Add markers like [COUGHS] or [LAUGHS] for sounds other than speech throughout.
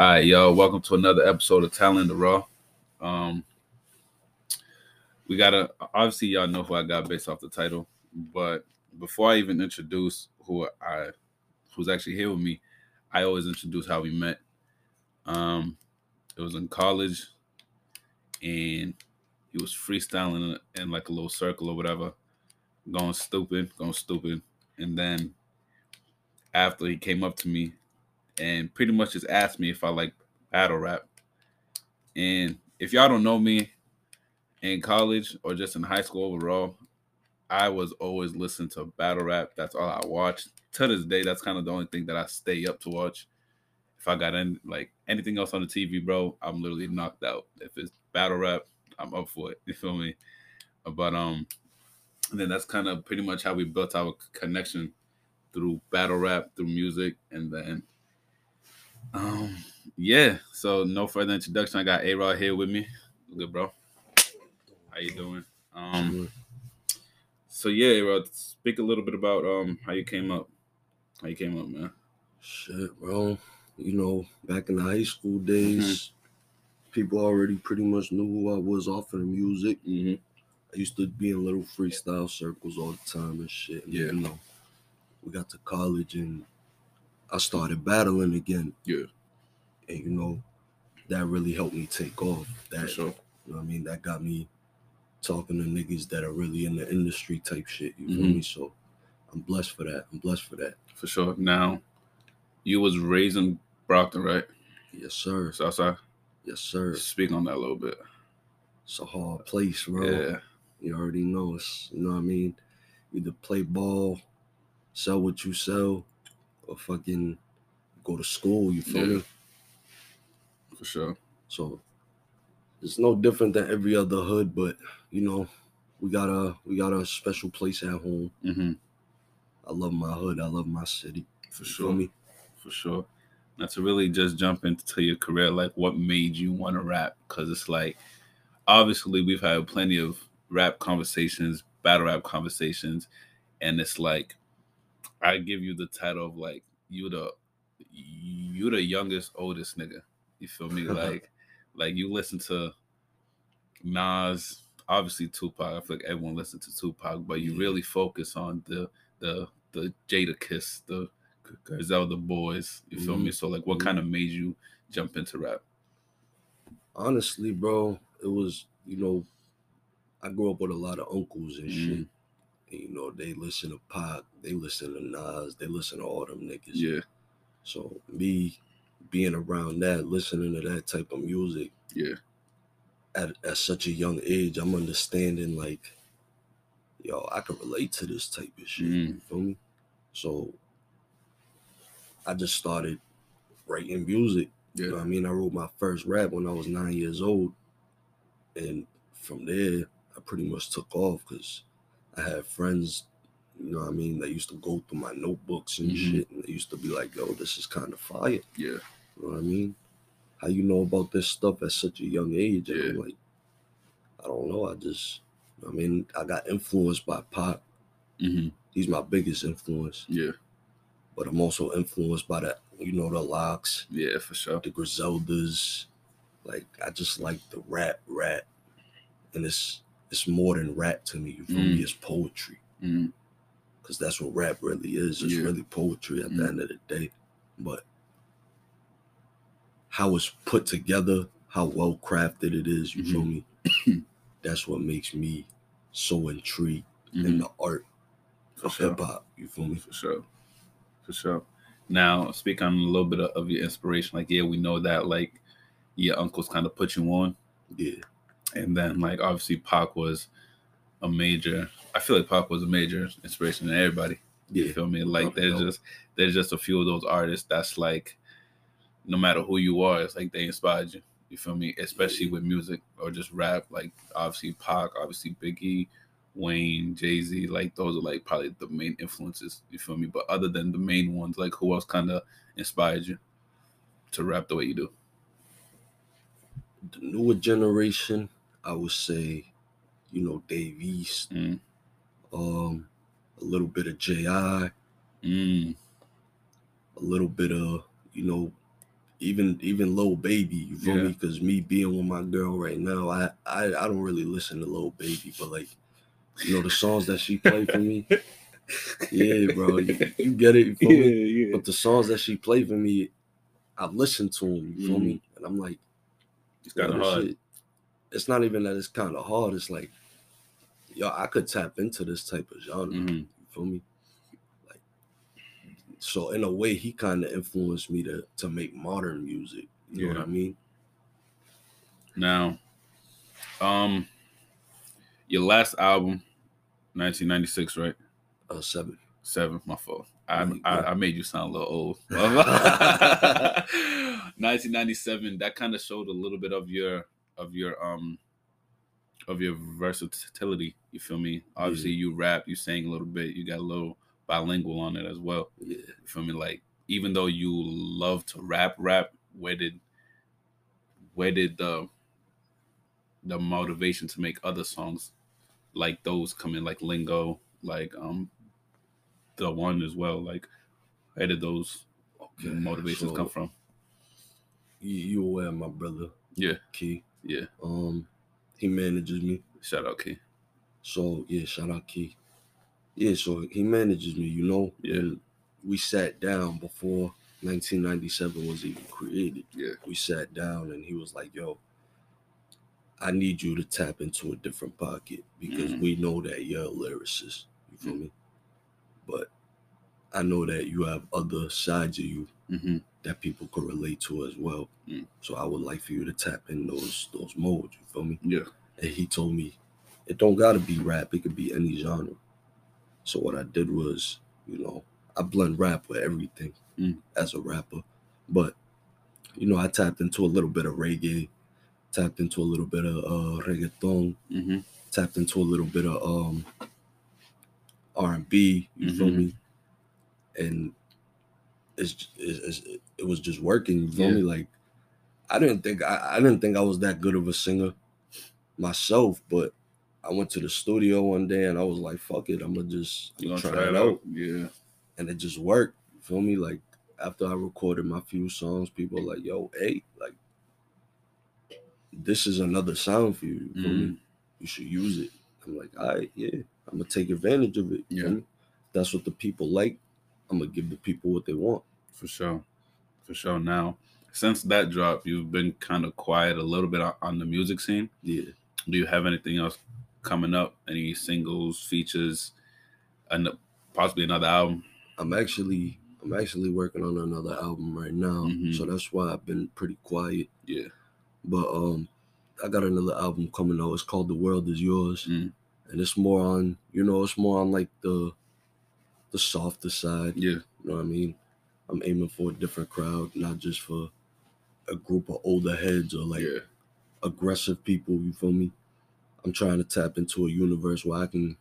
All right, y'all. welcome to another episode of Talent the Raw. Um, we gotta obviously y'all know who I got based off the title, but before I even introduce who I who's actually here with me, I always introduce how we met. Um, it was in college, and he was freestyling in, in like a little circle or whatever, going stupid, going stupid, and then after he came up to me and pretty much just asked me if I like battle rap. And if y'all don't know me in college or just in high school overall, I was always listening to battle rap. That's all I watched. To this day, that's kind of the only thing that I stay up to watch. If I got any like anything else on the TV, bro, I'm literally knocked out. If it's battle rap, I'm up for it. [LAUGHS] You feel me? But um, and then that's kind of pretty much how we built our connection through battle rap, through music, and then um, yeah. So no further introduction. I got A Rod here with me. Good, bro. How you doing? Um, so yeah, A Rod, speak a little bit about um how you came up. How you came up, man. Shit, bro. You know, back in the high school days, mm-hmm. people already pretty much knew who I was off of the music. Mm-hmm. I used to be in little freestyle circles all the time and shit. And, yeah. You know, we got to college and I started battling again. Yeah. And you know, that really helped me take off. That sure. you know what I mean? That got me talking to niggas that are really in the industry type shit. You feel Mhm. me? So I'm blessed for that. I'm blessed for that. For sure. Now, you was raised in Brockton, right? Yes, sir. Southside. Yes, sir. Speak on that a little bit. It's a hard place, bro. Yeah. You already know it's you know what I mean? Either play ball, sell what you sell, or fucking go to school, you feel Yeah. me? For sure. So it's no different than every other hood, but you know, we got a we got a special place at home. Mm-hmm. I love my hood. I love my city. For You sure. me? For sure. Now to really just jump into your career, like what made you want to rap? Because it's like, obviously we've had plenty of rap conversations, battle rap conversations, and it's like, I give you the title of like you the you the youngest oldest nigga. You feel me? [LAUGHS] Like, like you listen to Nas, obviously Tupac. I feel like everyone listens to Tupac, but you really focus on the the the Jadakiss, the Griselda Boys. You feel me? So like, what Mhm. kind of made you jump into rap? Honestly, bro, it was, you know, I grew up with a lot of uncles and shit. You know, they listen to Pac, they listen to Nas, they listen to all them niggas. Yeah, So me being around that, listening to that type of music yeah, at, at such a young age, I'm understanding like, yo, I can relate to this type of shit. Mhm. You feel me? So I just started writing music. You know yeah, what I mean? I wrote my first rap when I was nine years old. And from there, I pretty much took off because I had friends, you know what I mean, that used to go through my notebooks and Mhm. shit. And they used to be like, yo, this is kind of fire. yeah, You know what I mean? How you know about this stuff at such a young age? And I'm Yeah. like, I don't know. I just, I mean, I got influenced by Pop. Mm-hmm. He's my biggest influence. yeah, But I'm also influenced by the, you know, the LOX, yeah, for sure. the Griseldas. Like I just like the rap, rap, and it's it's more than rap to me. You feel me? Mm. It's poetry Mhm. because that's what rap really is. It's Yeah. really poetry at Mm. the end of the day. But how it's put together, how well crafted it is, you feel me? [COUGHS] that's what makes me so intrigued in Mhm. the art For of sure. hip hop. You feel me? For sure. For sure. Now, speak on a little bit of, of your inspiration. Like, yeah, we know that like your uncles kind of put you on. Yeah. And then like obviously Pac was a major I feel like Pac was a major inspiration to everybody. You feel me? Like there's doubt. just there's just a few of those artists that's like no matter who you are, it's like they inspired you. You feel me? Especially Yeah. with music or just rap. Like obviously Pac, obviously Biggie, Wayne, Jay Z. Like those are like probably the main influences. You feel me? But other than the main ones, like who else kind of inspired you to rap the way you do? The newer generation, I would say, you know, Dave East, Mm. um, a little bit of J.I., Mm. a little bit of, you know, even even Lil Baby, you feel Yeah. me? Because me being with my girl right now, I, I I don't really listen to Lil Baby, but like, you know, the songs that she played for me, [LAUGHS] yeah, bro, you, you get it, you feel me? yeah. But the songs that she played for me, I've listened to them, you feel me? And I'm like, It's kind of hard. shit- It's not even that it's kind of hard. It's like, yo, I could tap into this type of genre. Mhm. You feel me? Like, so in a way, he kind of influenced me to to make modern music. You know what I mean? Now, um, your last album, 1996, right? Uh, seven. Seven, my fault. I, I. I made you sound a little old. [LAUGHS] [LAUGHS] 1997. That kind of showed a little bit of your of your um of your versatility. You feel me? Obviously, you rap, you sing a little bit, you got a little bilingual on it as well. Yeah. You feel me? Like even though you love to rap, rap, where did where did the the motivation to make other songs like those come in, like Lingo, like um the one as well? Like where did those Okay. motivations so come from? You, you aware my brother? Yeah. Key. Yeah. Um, he manages me. Shout out Key. So yeah, shout out Key. Yeah, so he manages me, you know. Yeah. And we sat down before 1997 was even created. Yeah. We sat down and he was like, "Yo, I need you to tap into a different pocket because Mhm. we know that you're a lyricist. You feel me? But I know that you have other sides of you Mm-hmm. That people could relate to as well. Mm. So I would like for you to tap in those those modes. You feel me? Yeah. And he told me it don't gotta be rap. It could be any genre. So what I did was, you know, I blend rap with everything Mm. as a rapper, but you know, I tapped into a little bit of reggae, tapped into a little bit of uh, reggaeton, Mm-hmm. tapped into a little bit of um R and B. You feel Mhm. me? And it's, it's, it's it was just working. You feel Yeah. me? Like I didn't think I, I didn't think I was that good of a singer myself, but I went to the studio one day and I was like, "Fuck it, I'm gonna just You gonna try, try it out," Yeah. and it just worked. You feel me? Like after I recorded my few songs, people were like, "Yo, hey, like this is another sound for you." You feel me? Mm. you should use it. I'm like, all right, yeah, I'm gonna take advantage of it. you Yeah. That's what the people like. I'm gonna give the people what they want. For sure. For sure. Now, since that drop, you've been kind of quiet a little bit on, the music scene. Yeah. Do you have anything else coming up? Any singles, features, and possibly another album? I'm actually I'm actually working on another album right now. Mhm. So that's why I've been pretty quiet. Yeah. But um I got another album coming out. It's called The World Is Yours. Mm. And it's more on, you know, it's more on like the the softer side. Yeah. You know what I mean? I'm aiming for a different crowd, not just for a group of older heads or like yeah. aggressive people, you feel me? I'm trying to tap into a universe where I can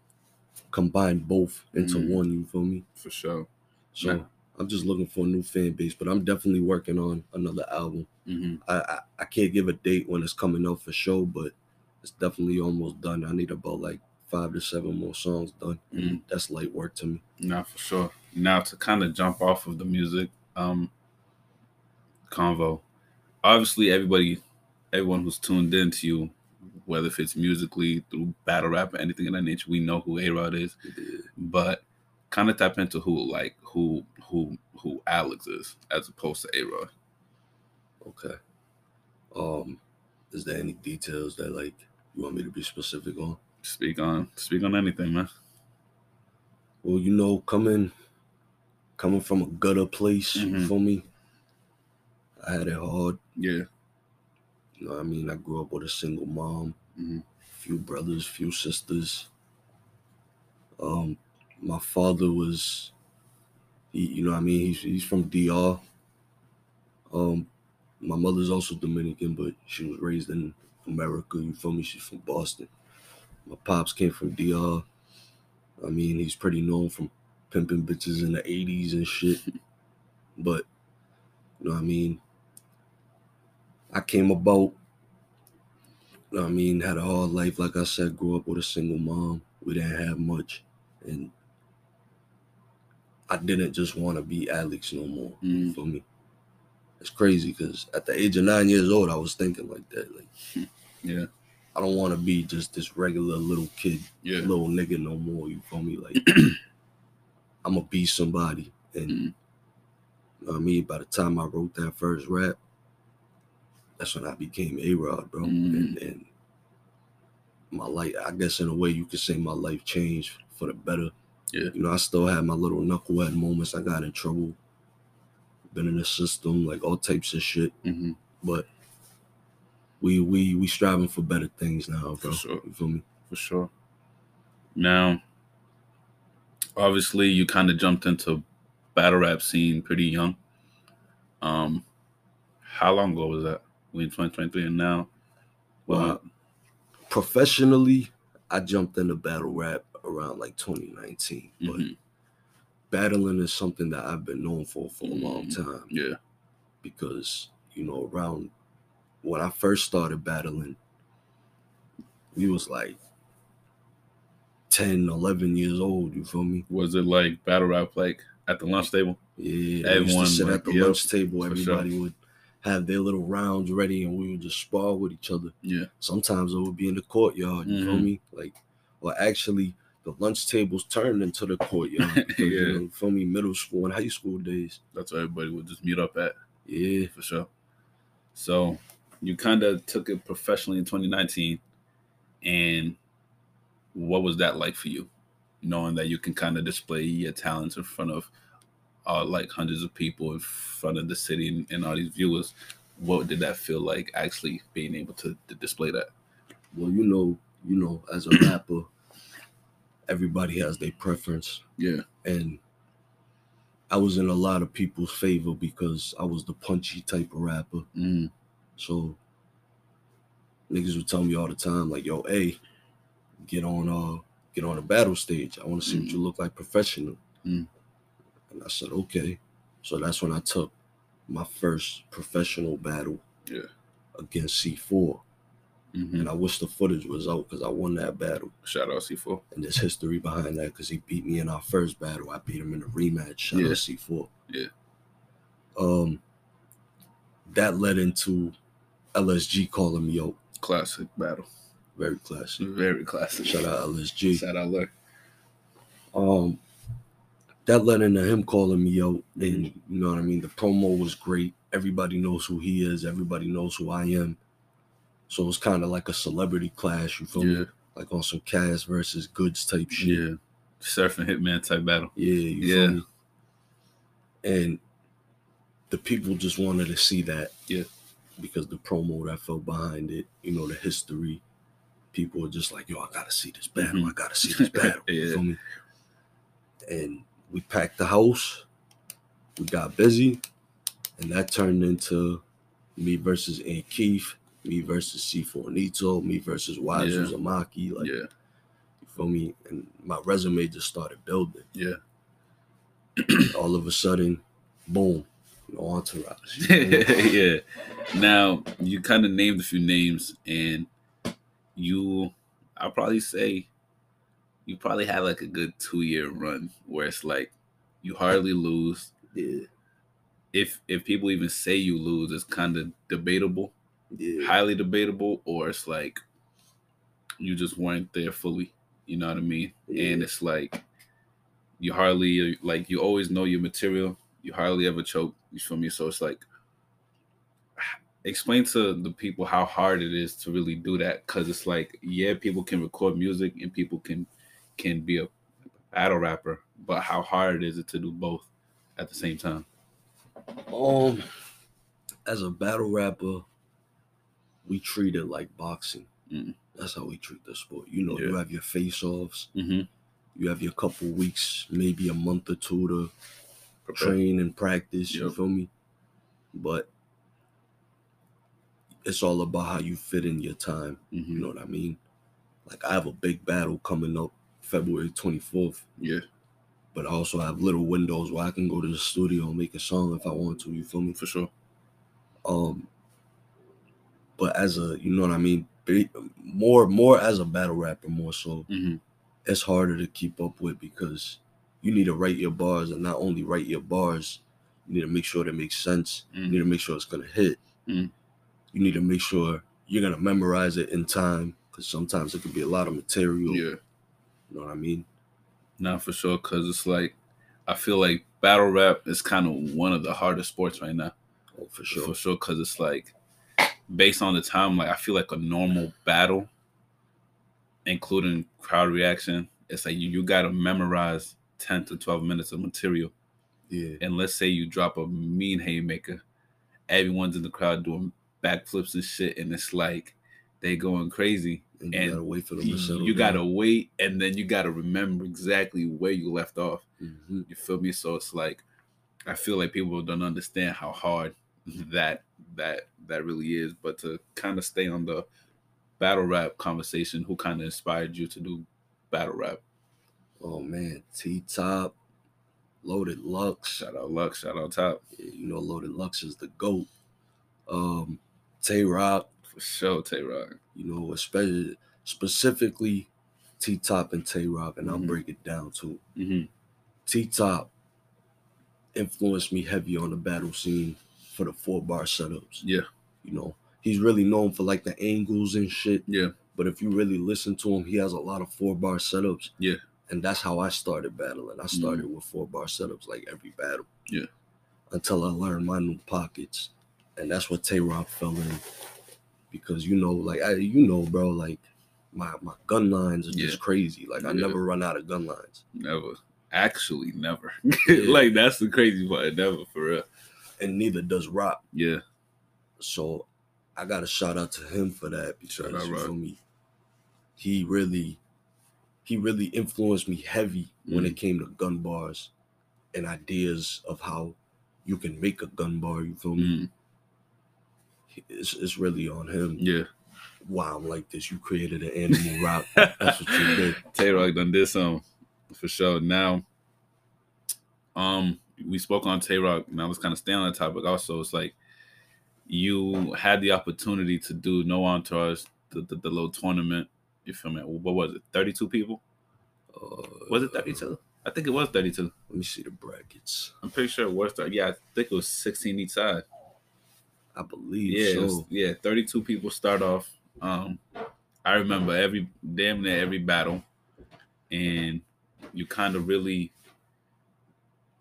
combine both into Mhm. one, you feel me? For sure. So Yeah. I'm just looking for a new fan base, but I'm definitely working on another album. hmm I, I, I can't give a date when it's coming out for sure, but it's definitely almost done. I need about like five to seven more songs done. Mhm. That's light work to me. Nah, for sure. Now to kind of jump off of the music um convo. Obviously, everybody, everyone who's tuned in to you, whether if it's musically through battle rap or anything of that nature, we know who A Rod is. But kind of tap into who like who who who Alex is as opposed to A Rod. Okay. Um, is there any details that like you want me to be specific on? Speak on speak on anything, man. Well, you know, coming coming from a gutter place, Mhm. feel me? I had it hard. Yeah. You know what I mean? I grew up with a single mom, Mhm. few brothers, few sisters. Um, my father was he, you know what I mean, he's he's from DR. Um, my mother's also Dominican, but she was raised in America, you feel me? She's from Boston. My pops came from DR. I mean, he's pretty known from pimping bitches in the 80s and shit. [LAUGHS] But you know what I mean? I came about, you know what I mean, had a hard life. Like I said, grew up with a single mom. We didn't have much. And I didn't just want to be Alex no more. You Mm. feel me? it's crazy because at the age of nine years old, I was thinking like that. Like, [LAUGHS] Yeah. I don't want to be just this regular little kid, Yeah. little nigga no more. You feel me? Like, [CLEARS THROAT] I'm gonna be somebody. And Mhm. you know what I mean? By the time I wrote that first rap, that's when I became A Rod, bro. Mhm. And, and my life, I guess, in a way, you could say my life changed for the better. Yeah. You know, I still had my little knucklehead moments. I got in trouble, been in the system, like all types of shit. hmm But we we we striving for better things now, bro. For sure. You feel me? For sure. Now, obviously, you kind of jumped into battle rap scene pretty young. Um, how long ago was that? We in 2023 and now? Well, professionally, I jumped into battle rap around like 2019. But Mhm. battling is something that I've been known for for a long Mhm. time yeah. because you know around when I first started battling, we was like 10, 11 years old. You feel me? Was it like battle rap like at the lunch table? Yeah, we used Everyone, to sit like, at the yep, lunch table. for sure. Everybody would have their little rounds ready, and we would just spar with each other. Yeah. Sometimes it would be in the courtyard. You feel Mhm. me? Like, or actually, the lunch tables turned into the courtyard. [LAUGHS] Yeah. You know, you feel me? Middle school and high school days. That's where everybody would just meet up at Yeah. for sure. So you kind of took it professionally in 2019. And what was that like for you? Knowing that you can kind of display your talents in front of uh, like hundreds of people in front of the city and, and all these viewers. What did that feel like actually being able to, to display that? Well, you know, you know, as a rapper, everybody has their preference, Yeah. and I was in a lot of people's favor because I was the punchy type of rapper. Mm, So niggas would tell me all the time, like, yo, hey, get on uh get on a battle stage. I want to see what you look like professional. Mm. And I said, okay. So that's when I took my first professional battle Yeah. against C4. mhm. And I wish the footage was out because I won that battle. Shout out C4. And there's history behind that because he beat me in our first battle. I beat him in the rematch. Shout Yeah. out C4. Yeah. Um that led into LSG calling me out. Classic battle. Very classic. Very classic. Shout out LSG. Shout out Lurk. Um, that led into him calling me out, and you know what I mean. The promo was great. Everybody knows who he is. Everybody knows who I am. So it was kind of like a celebrity clash. You feel Yeah. me? Like on some Cass versus Goodz type shit. Yeah. Surfing Hitman type battle. Yeah. You Yeah. And the people just wanted to see that. Yeah. Because the promo that fell behind it, you know, the history. People are just like, yo, I gotta see this battle. Mhm. I gotta see [LAUGHS] this battle. You Yeah. feel me? And we packed the house. We got busy. And that turned into me versus Aunt Keith, me versus C4 Nito, me versus Wise Yeah. Uzumaki. Like, yeah. you feel me? And my resume just started building. Yeah. All of a sudden, boom, entourage. you feel [LAUGHS] me? yeah. Now you kind of named a few names, and you, I'll probably say, you probably had like a good two year run where it's like you hardly lose. yeah, If if people even say you lose, it's kind of debatable, yeah, highly debatable, or it's like you just weren't there fully. You know what I mean? And it's like you hardly like you always know your material. You hardly ever choke. You feel me? So it's like explain to the people how hard it is to really do that because it's like yeah people can record music and people can can be a battle rapper but how hard is it to do both at the same time Um, as a battle rapper, we treat it like boxing. Mm. That's how we treat the sport. You know, you have your face-offs. mm-hmm. You have your couple weeks, maybe a month or two to Train and practice. You feel me? But it's all about how you fit in your time. You Mhm. know what I mean? Like I have a big battle coming up February 24th, yeah but also I also have little windows where I can go to the studio and make a song if I want to. You feel me? for sure Um, but as a, you know what I mean, more more as a battle rapper, more so, mm-hmm. it's harder to keep up with because you need to write your bars, and not only write your bars, You need to make sure that makes sense. You Mhm. need to make sure it's gonna hit. Mhm. You need to make sure you're gonna memorize it in time because sometimes it could be a lot of material. Yeah. You know what I mean? Not for sure, because it's like I feel like battle rap is kind of one of the hardest sports right now. Oh, for sure. For sure, because it's like based on the time, like I feel like a normal battle, including crowd reaction, it's like you, you gotta memorize 10 to 12 minutes of material. Yeah. And let's say you drop a mean haymaker, everyone's in the crowd doing backflips and shit, and it's like they going crazy. And you gotta wait for them to settle you gotta wait, and then you gotta remember exactly where you left off. Mhm. You feel me? So it's like I feel like people don't understand how hard that that that really is. But to kind of stay on the battle rap conversation, who kind of inspired you to do battle rap? Oh man, T Top, Loaded Lux. Shout out Lux, shout out Top Yeah, you know, Loaded Lux is the GOAT. Um, Tay Roc, for sure. Tay Roc. you know, especially specifically T Top and Tay Roc, and I'll Mhm. break it down too. hmm T Top influenced me heavy on the battle scene for the four bar setups. Yeah, You know, he's really known for like the angles and shit. yeah, But if you really listen to him, he has a lot of four bar setups. Yeah. And that's how I started battling. I started mm. with four bar setups like every battle. Yeah. Until I learned my new pockets. And that's what Tay Roc fell in. Because you know, like I you know, bro, like my my gun lines are just crazy. Like I Yeah. never run out of gun lines. never. Actually, never. [LAUGHS] Yeah. like that's the crazy part. Never for real. And neither does Roc. Yeah, So I got to shout out to him for that because you feel me. He really, he really influenced me heavy when Mm. it came to gun bars and ideas of how you can make a gun bar. You feel me? Mm, It's, it's really on him. yeah. Wow, I'm like this. You created an animal rock. That's what you [LAUGHS] did. Tay Roc done did some for sure. Now, um, we spoke on Tay Roc. Now let's kind of staying on that topic. Also, it's like you had the opportunity to do no entourage, the, the, the little tournament. You feel me? What was it? Thirty two people? Uh, was it thirty two? I think it was thirty two. Let me see the brackets. I'm pretty sure it was 30. Yeah, I think it was sixteen each side. I believe. Yeah, so. was, yeah. Thirty two people start off. Um, I remember every damn near every battle, and you kind of really.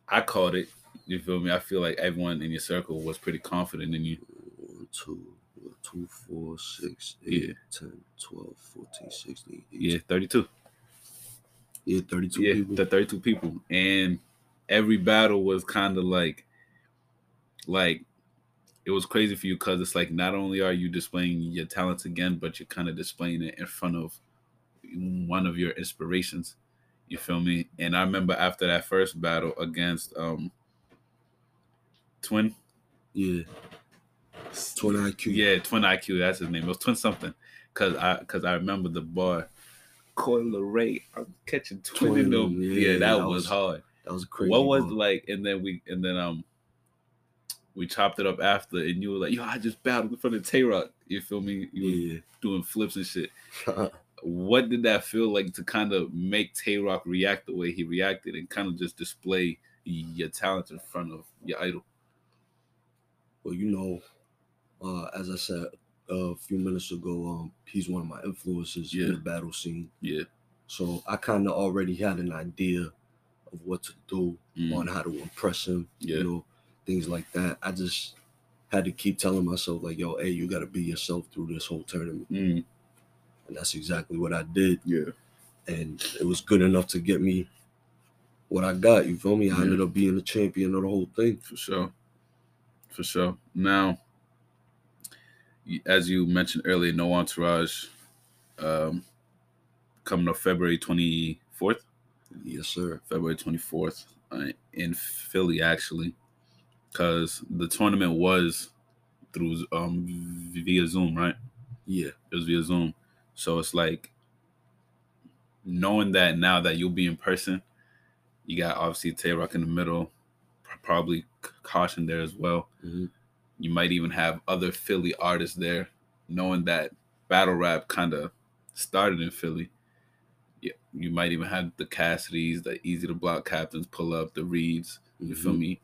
I called it. You feel me? I feel like everyone in your circle was pretty confident in you. Two, Two, four, six, yeah. 10, 12, 14, 16, Yeah, 32. Yeah, 32 yeah, people. The 32 people. And every battle was kind of like, like, it was crazy for you because it's like not only are you displaying your talents again, but you're kind of displaying it in front of one of your inspirations. You feel me? And I remember after that first battle against um Twin. Yeah. Twin IQ. Yeah, Twin IQ, that's his name. It was Twin something. Cause I cause I remember the bar Coil Ray. I'm catching twin, in Twin, them. yeah, Yeah, that, that was, was hard. That was a crazy. what was bar. like and then we and then um we chopped it up after and you were like yo i just battled in front of tay roc you feel me you were Yeah. doing flips and shit [LAUGHS] what did that feel like to kind of make tay roc react the way he reacted and kind of just display your talent in front of your idol well, you know, uh, as I said a few minutes ago, um, he's one of my influences Yeah. in the battle scene. yeah So I kind of already had an idea of what to do Mm, on how to impress him. Yeah. You know, things like that. I just had to keep telling myself, like, yo, hey, you got to be yourself through this whole tournament. mm, And that's exactly what I did. yeah and it was good enough to get me what I got. You feel me? I Yeah. ended up being the champion of the whole thing. for sure for sure now as you mentioned earlier no entourage um coming up february 24th Yes, sir. February 24th uh, in Philly, actually, because the tournament was through um via Zoom, right? Yeah, It was via Zoom, so it's like knowing that now that you'll be in person, you got obviously Tay Roc in the middle, probably Caution there as well. Mhm. You might even have other Philly artists there, knowing that battle rap kind of started in Philly. Yeah, you might even have the Cassidys, the Eazy the Block Captains pull up, the Reeds. You feel Mhm. me?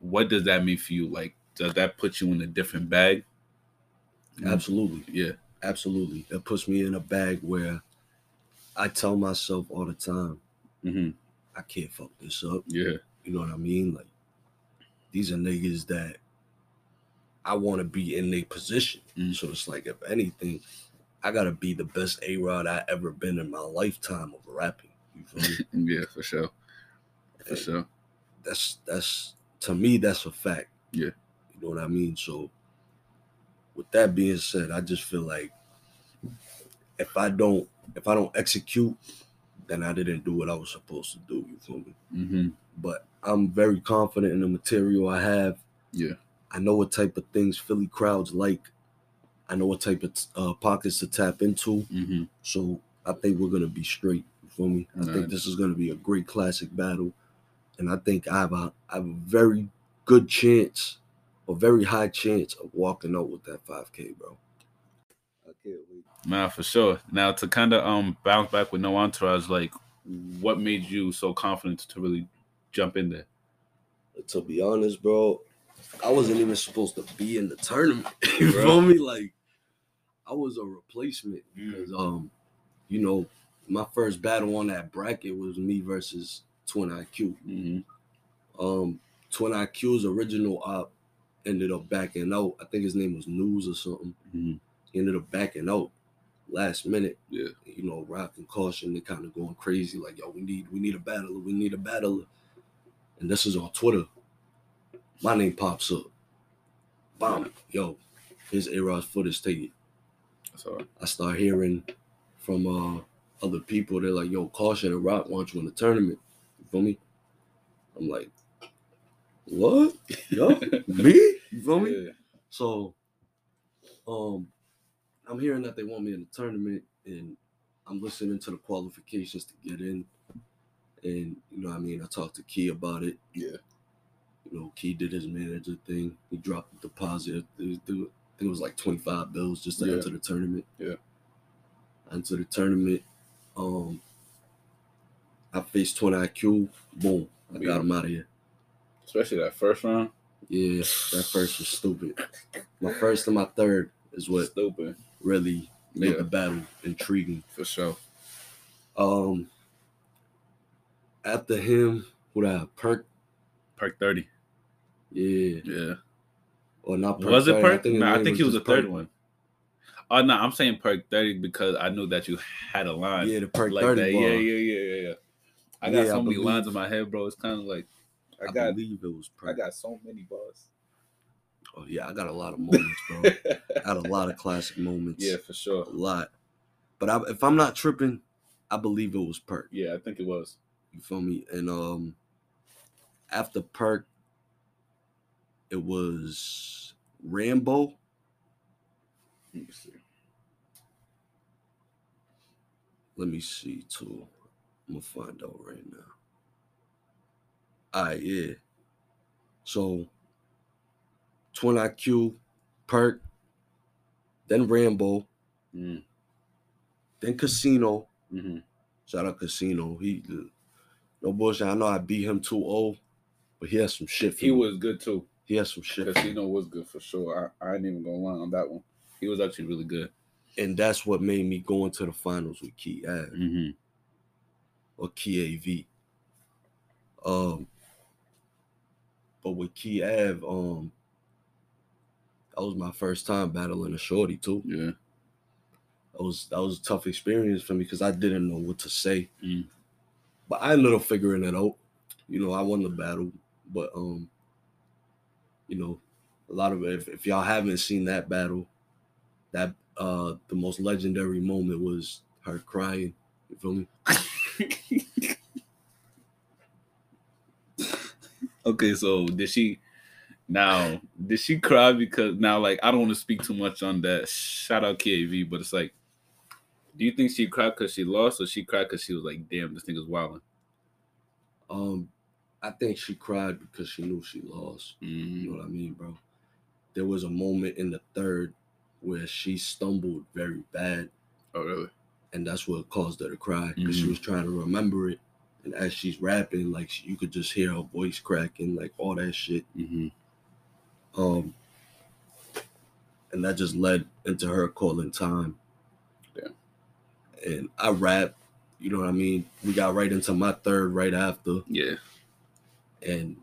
what does that mean for you? Like, does that put you in a different bag? Absolutely. Yeah. Absolutely. It puts me in a bag where I tell myself all the time, hmm I can't fuck this up. Yeah. You know what I mean? Like these are niggas that I want to be in their position. Mm. So it's like if anything, I gotta be the best A Rod I ever been in my lifetime of rapping. You feel me? [LAUGHS] Yeah, for sure. For And sure. That's that's to me that's a fact. Yeah. You know what I mean? So with that being said, I just feel like if I don't if I don't execute, then I didn't do what I was supposed to do. You feel me? hmm but I'm very confident in the material I have. Yeah. I know what type of things Philly crowds like. I know what type of uh, pockets to tap into. hmm So I think we're gonna be straight. You feel me? I Nice. think this is gonna be a great classic battle, and I think I have a I have a very good chance, a very high chance of walking out with that 5K, bro. I can't wait. Man, for sure. Now to kind of um bounce back with no entourage, like what made you so confident to really jump in there? to be honest, bro, I wasn't even supposed to be in the tournament. [LAUGHS] you Bro. feel me? Like I was a replacement Mm. because um, you know, my first battle on that bracket was me versus Twin IQ. hmm Um, Twin IQ's original op ended up backing out. I think his name was News or something. hmm He ended up backing out last minute. Yeah. You know, Roc and Caution, they kind of going crazy, like, yo, we need we need a battler, we need a battler. And this is on Twitter. My name pops up. Bomb. Yo, here's A-Rod's footage, take it. So I start hearing from uh other people, they're like, yo, Caution and Roc want you in the tournament. You feel me? I'm like, what? Yo, [LAUGHS] me? You feel me? yeah. So, um, I'm hearing that they want me in the tournament, and I'm listening to the qualifications to get in. And you know, what I mean, I talked to Key about it. Yeah. Know, Key did his manager thing. He dropped the deposit. I think it was like 25 bills just to Yeah. enter the tournament. Yeah. Enter the tournament. Um, I faced Twin IQ. Boom. I got him out of here. Especially that first round. Yeah, that first was stupid. My first and my third is what Stupid. really made Yeah. the battle intriguing. For sure. Um, after him, who that Perk? Perk 30. Yeah, Yeah. or not Perk? was it 30, Perk? his no, I name think he was the third one. Oh no, I'm saying Perk 30 because I knew that you had a line. Yeah, the Perk like 30 that. bar. Yeah, yeah, yeah, yeah, yeah. I got Yeah, so I many believe- lines in my head, bro. It's kind of like I, I, got believe it was I got so many bars. oh yeah, I got a lot of [LAUGHS] moments, bro. I had a lot of classic moments. yeah, for sure. a lot. But I, if I'm not tripping, I believe it was Perk. Yeah, I think it was. You feel me? And um, after Perk, it was Rambo. Let me see. Let me see too. I'm gonna find out right now. All right, yeah. So, Twin IQ, Perk, then Rambo, Mm, then Casino. hmm Shout out Casino. He no bullshit. I know I beat him 2-0, but he has some shit. For He me. was good too. He has some shit. Casino was good for sure. I, I ain't even gonna lie on that one. He was actually really good. and that's what made me go into the finals with Key Ave Mm-hmm. or Key AV. Um, but with Key Av, um, that was my first time battling a shorty too. Yeah. That was that was a tough experience for me because I didn't know what to say. Mm. But I ended up figuring it out. You know, I won the battle, but um, you know, a lot of if, if y'all haven't seen that battle, that uh the most legendary moment was her crying. You feel me? [LAUGHS] okay, so did she now did she cry because now like I don't want to speak too much on that. Shout out KAV, but it's like do you think she cried because she lost or she cried because she was like, damn, this nigga's wilding? Um, I think she cried because she knew she lost. You Mm, know what I mean, bro? There was a moment in the third where she stumbled very bad, oh really? and that's what caused her to cry because she Mhm. was trying to remember it, And as she's rapping, like you could just hear her voice cracking, like all that shit. Mm-hmm. Um, and that just led into her calling time. Yeah. And I rap, you know what I mean? We got right into my third right after, Yeah. And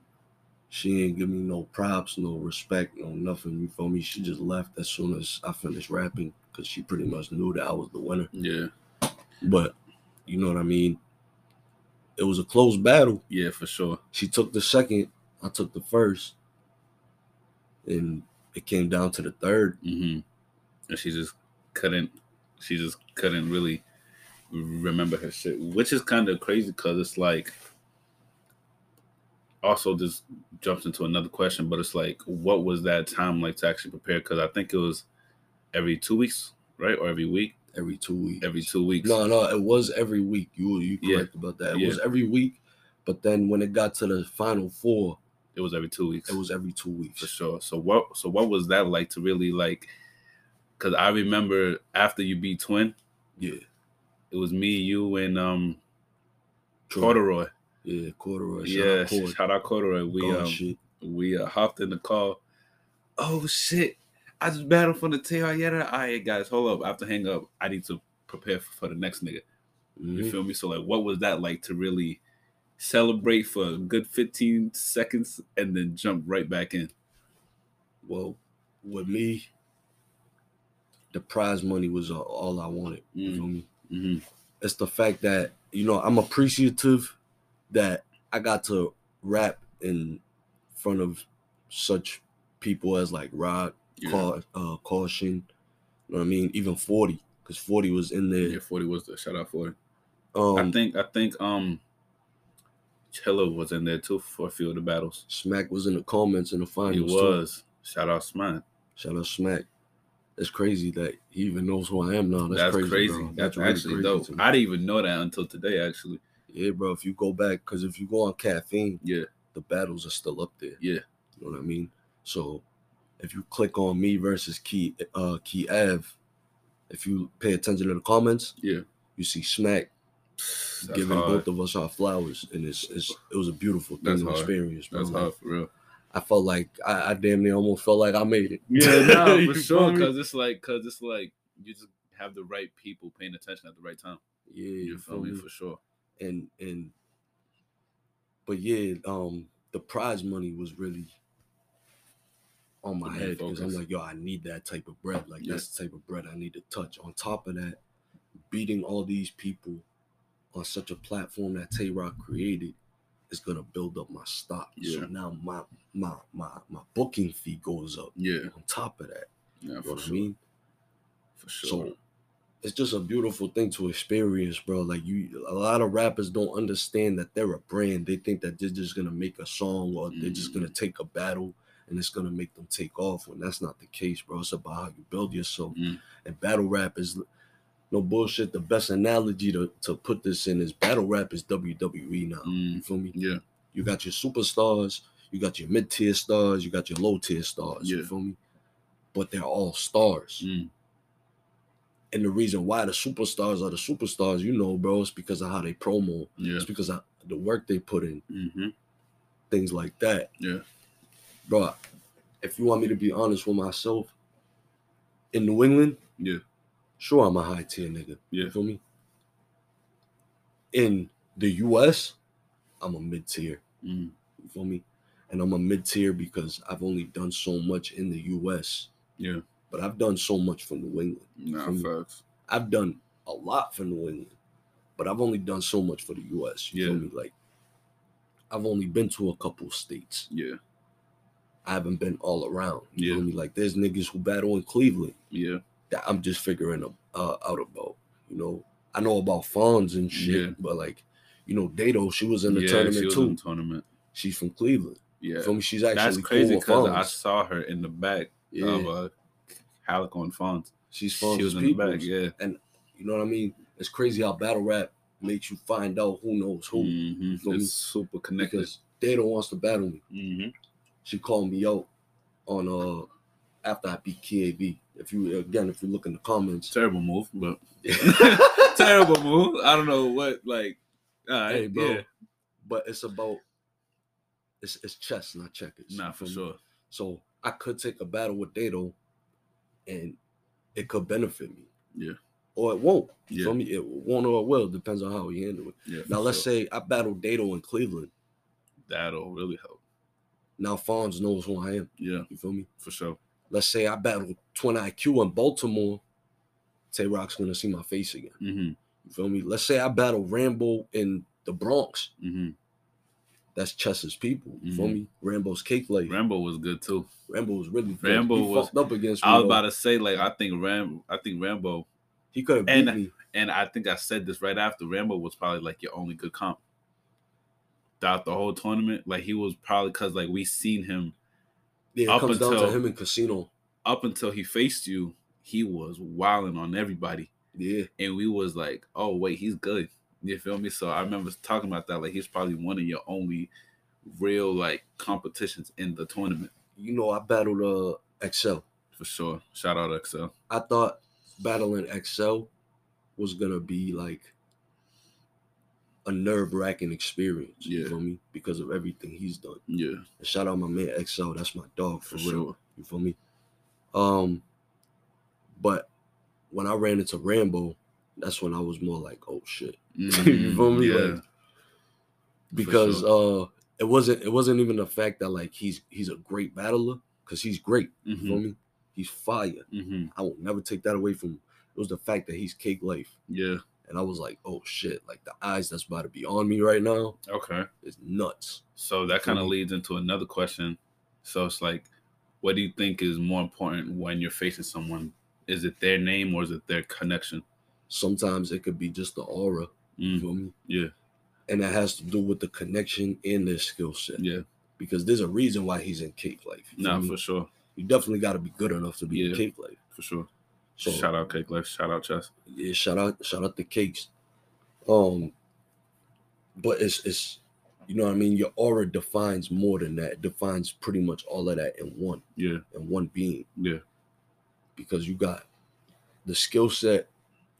she ain't give me no props, no respect, no nothing. You feel me? She just left as soon as I finished rapping because she pretty much knew that I was the winner. Yeah. But you know what I mean? It was a close battle. Yeah, for sure. She took the second, I took the first. And it came down to the third. Mm-hmm. And she just couldn't. She just couldn't really remember her shit, which is kind of crazy because it's like. Also, just jumps into another question, but it's like, what was that time like to actually prepare? Because I think it was every two weeks, right, or every week. Every two weeks. Every two weeks. No, no, it was every week. You were you Yeah. correct about that. It Yeah. was every week, but then when it got to the final four, It was every two weeks. it was every two weeks for sure. So what? So what was that like to really like? Because I remember after you beat Twin, Yeah. it was me, you, and um True. Corduroy. Yeah, corduroy. Shout yeah, out Cord. shout out Corduroy. We God um shit. we uh, hopped in the car. Oh shit! I just battled for the TR Yetta. All right, guys, hold up. I have to hang up. I need to prepare for, for the next nigga. You Mhm. feel me? So like, what was that like to really celebrate for a good fifteen seconds and then jump right back in? Well, with me, the prize money was uh, all I wanted. You Mm. feel me? hmm It's the fact that you know I'm appreciative that I got to rap in front of such people as like Rod, Yeah. Cau- uh, Caution. You know what I mean? Even Forty, because Forty was in there. yeah, forty was the shout out forty. Um, I think I think um Chilla was in there too for a few of the battles. Smack was in the comments in the He finals. too. was. Shout out Smack. Shout out Smack. It's crazy that he even knows who I am now. That's, That's, crazy. crazy. bro. That's, really actually crazy dope. I didn't even know that until today, actually. Yeah, bro. If you go back, because if you go on caffeine, Yeah. the battles are still up there. Yeah. You know what I mean? So if you click on me versus Key uh Key Ave, if you pay attention to the comments, Yeah. you see Smack That's giving hard. both of us our flowers. And it's, it's it was a beautiful thing That's to hard. experience, bro. That's hard for real. I felt like I, I damn near almost felt like I made it. Yeah, [LAUGHS] no, for sure. Because it's like, because it's like you just have the right people paying attention at the right time. Yeah, You feel me? For sure. And and but yeah, um, the prize money was really on my head because I'm like, yo, I need that type of bread. Like Yeah. that's the type of bread I need to touch. On top of that, beating all these people on such a platform that Tay Roc created is gonna build up my stock. So Yeah. now my my my my booking fee goes up Yeah. on top of that. Yeah, You know what I mean? For sure. So it's just a beautiful thing to experience, bro. Like you, a lot of rappers don't understand that they're a brand. They think that they're just gonna make a song or they're just Mm-hmm. gonna take a battle and it's gonna make them take off. When that's not the case, bro. It's about how you build yourself. Mm. And battle rap is no bullshit. The best analogy to to put this in is battle rap is WWE now. Mm. You feel me? yeah. You got your superstars, you got your mid tier stars, you got your low tier stars. Yeah. You feel me? But they're all stars. Mm. And the reason why the superstars are the superstars, you know, bro, it's because of how they promo. Yeah. It's because of the work they put in, Mm-hmm. things like that. Yeah. Bro, if you want me to be honest with myself, in New England, Yeah. sure I'm a high tier nigga. Yeah. You feel me? In the US, I'm a mid tier. Mm. You feel me? And I'm a mid tier because I've only done so much in the US, Yeah. But I've done so much for New England. Nah, From- facts. I've done a lot for New England, but I've only done so much for the US. You feel me? Like I've only been to a couple states. Yeah. I haven't been all around. You Yeah. feel me? Like there's niggas who battle in Cleveland Yeah. that I'm just figuring them uh, out about. You know, I know about Fawns and shit, Yeah. but like, you know, Dato, she was in the yeah, tournament she was too. in the tournament. She's from Cleveland. Yeah. You feel me? She's actually That's crazy with because I saw her in the back yeah, of uh, Calicoe and Fonz. she's She Fonz's was in the back. Yeah. You know what I mean? It's crazy how battle rap makes you find out who knows who. hmm feel me? It's super connected. Because wants to battle me. hmm She called me out on uh after I beat KAV. If you again, if you look in the comments, Terrible move, but [LAUGHS] terrible move. I don't know what like. All right, Hey, bro. yeah. but it's about it's it's chess, not checkers. you Nah, for me? sure. So I could take a battle with Dato, and it could benefit me. Yeah. Or it won't. You Yeah. feel me? It won't or it will. Depends on how he handle it. Yeah. Now let's sure. say I battle Dato in Cleveland. that'll really help. Now Fonz knows who I am. Yeah, You feel me? for sure. Let's say I battle Twin IQ in Baltimore. Tay Roc's gonna see my face again. Mm-hmm. You feel me? Let's say I battle Rambo in the Bronx. Mm-hmm. That's Chess's people. You feel Mhm. me? Rambo's cake lady. Rambo was good too. Rambo was really good. Rambo he was- fucked up against. I was about to say, like, I think Ram, I think Rambo, he could have beat and- me. and I think I said this right after Rambo was probably like your only good comp throughout the whole tournament. Like he was probably because like we seen him Yeah, it up comes down until- to him in Casino. up until he faced you. He was wilding on everybody, Yeah, and we was like, oh wait, he's good. You feel me? So I remember talking about that. Like he's probably one of your only real like competitions in the tournament you know, I battled uh Excel. for sure. Shout out Excel. I thought battling Excel was gonna be like a nerve wracking experience. You Yeah. feel me? Because of everything he's done. Yeah, And shout out my man XL. That's my dog for for, real. sure. You feel me? Um, but when I ran into Rambo, that's when I was more like, oh shit. [LAUGHS] you feel me? Yeah, Like, because uh it wasn't it wasn't even the fact that like he's he's a great battler, because he's great. You feel Mhm, me? He's fire. mhm. I will never take that away from him. It was the fact that he's cake life. yeah. And I was like, oh shit, like the eyes that's about to be on me right now Okay. It's nuts. So that kind of leads into another question. So it's like, what do you think is more important when you're facing someone? Is it their name or is it their connection? Sometimes it could be just the aura. Mm, feel me? yeah, And that has to do with the connection and their skill set. yeah, Because there's a reason why he's in cake life. Nah, me? for sure, you definitely gotta be good enough to be in Yeah. cake life. for sure. So shout out Cake Life, shout out Chess. yeah, shout out, shout out the cakes. Um, but it's it's you know what I mean. Your aura defines more than that. It defines pretty much all of that in one Yeah, in one being yeah, because you got the skill set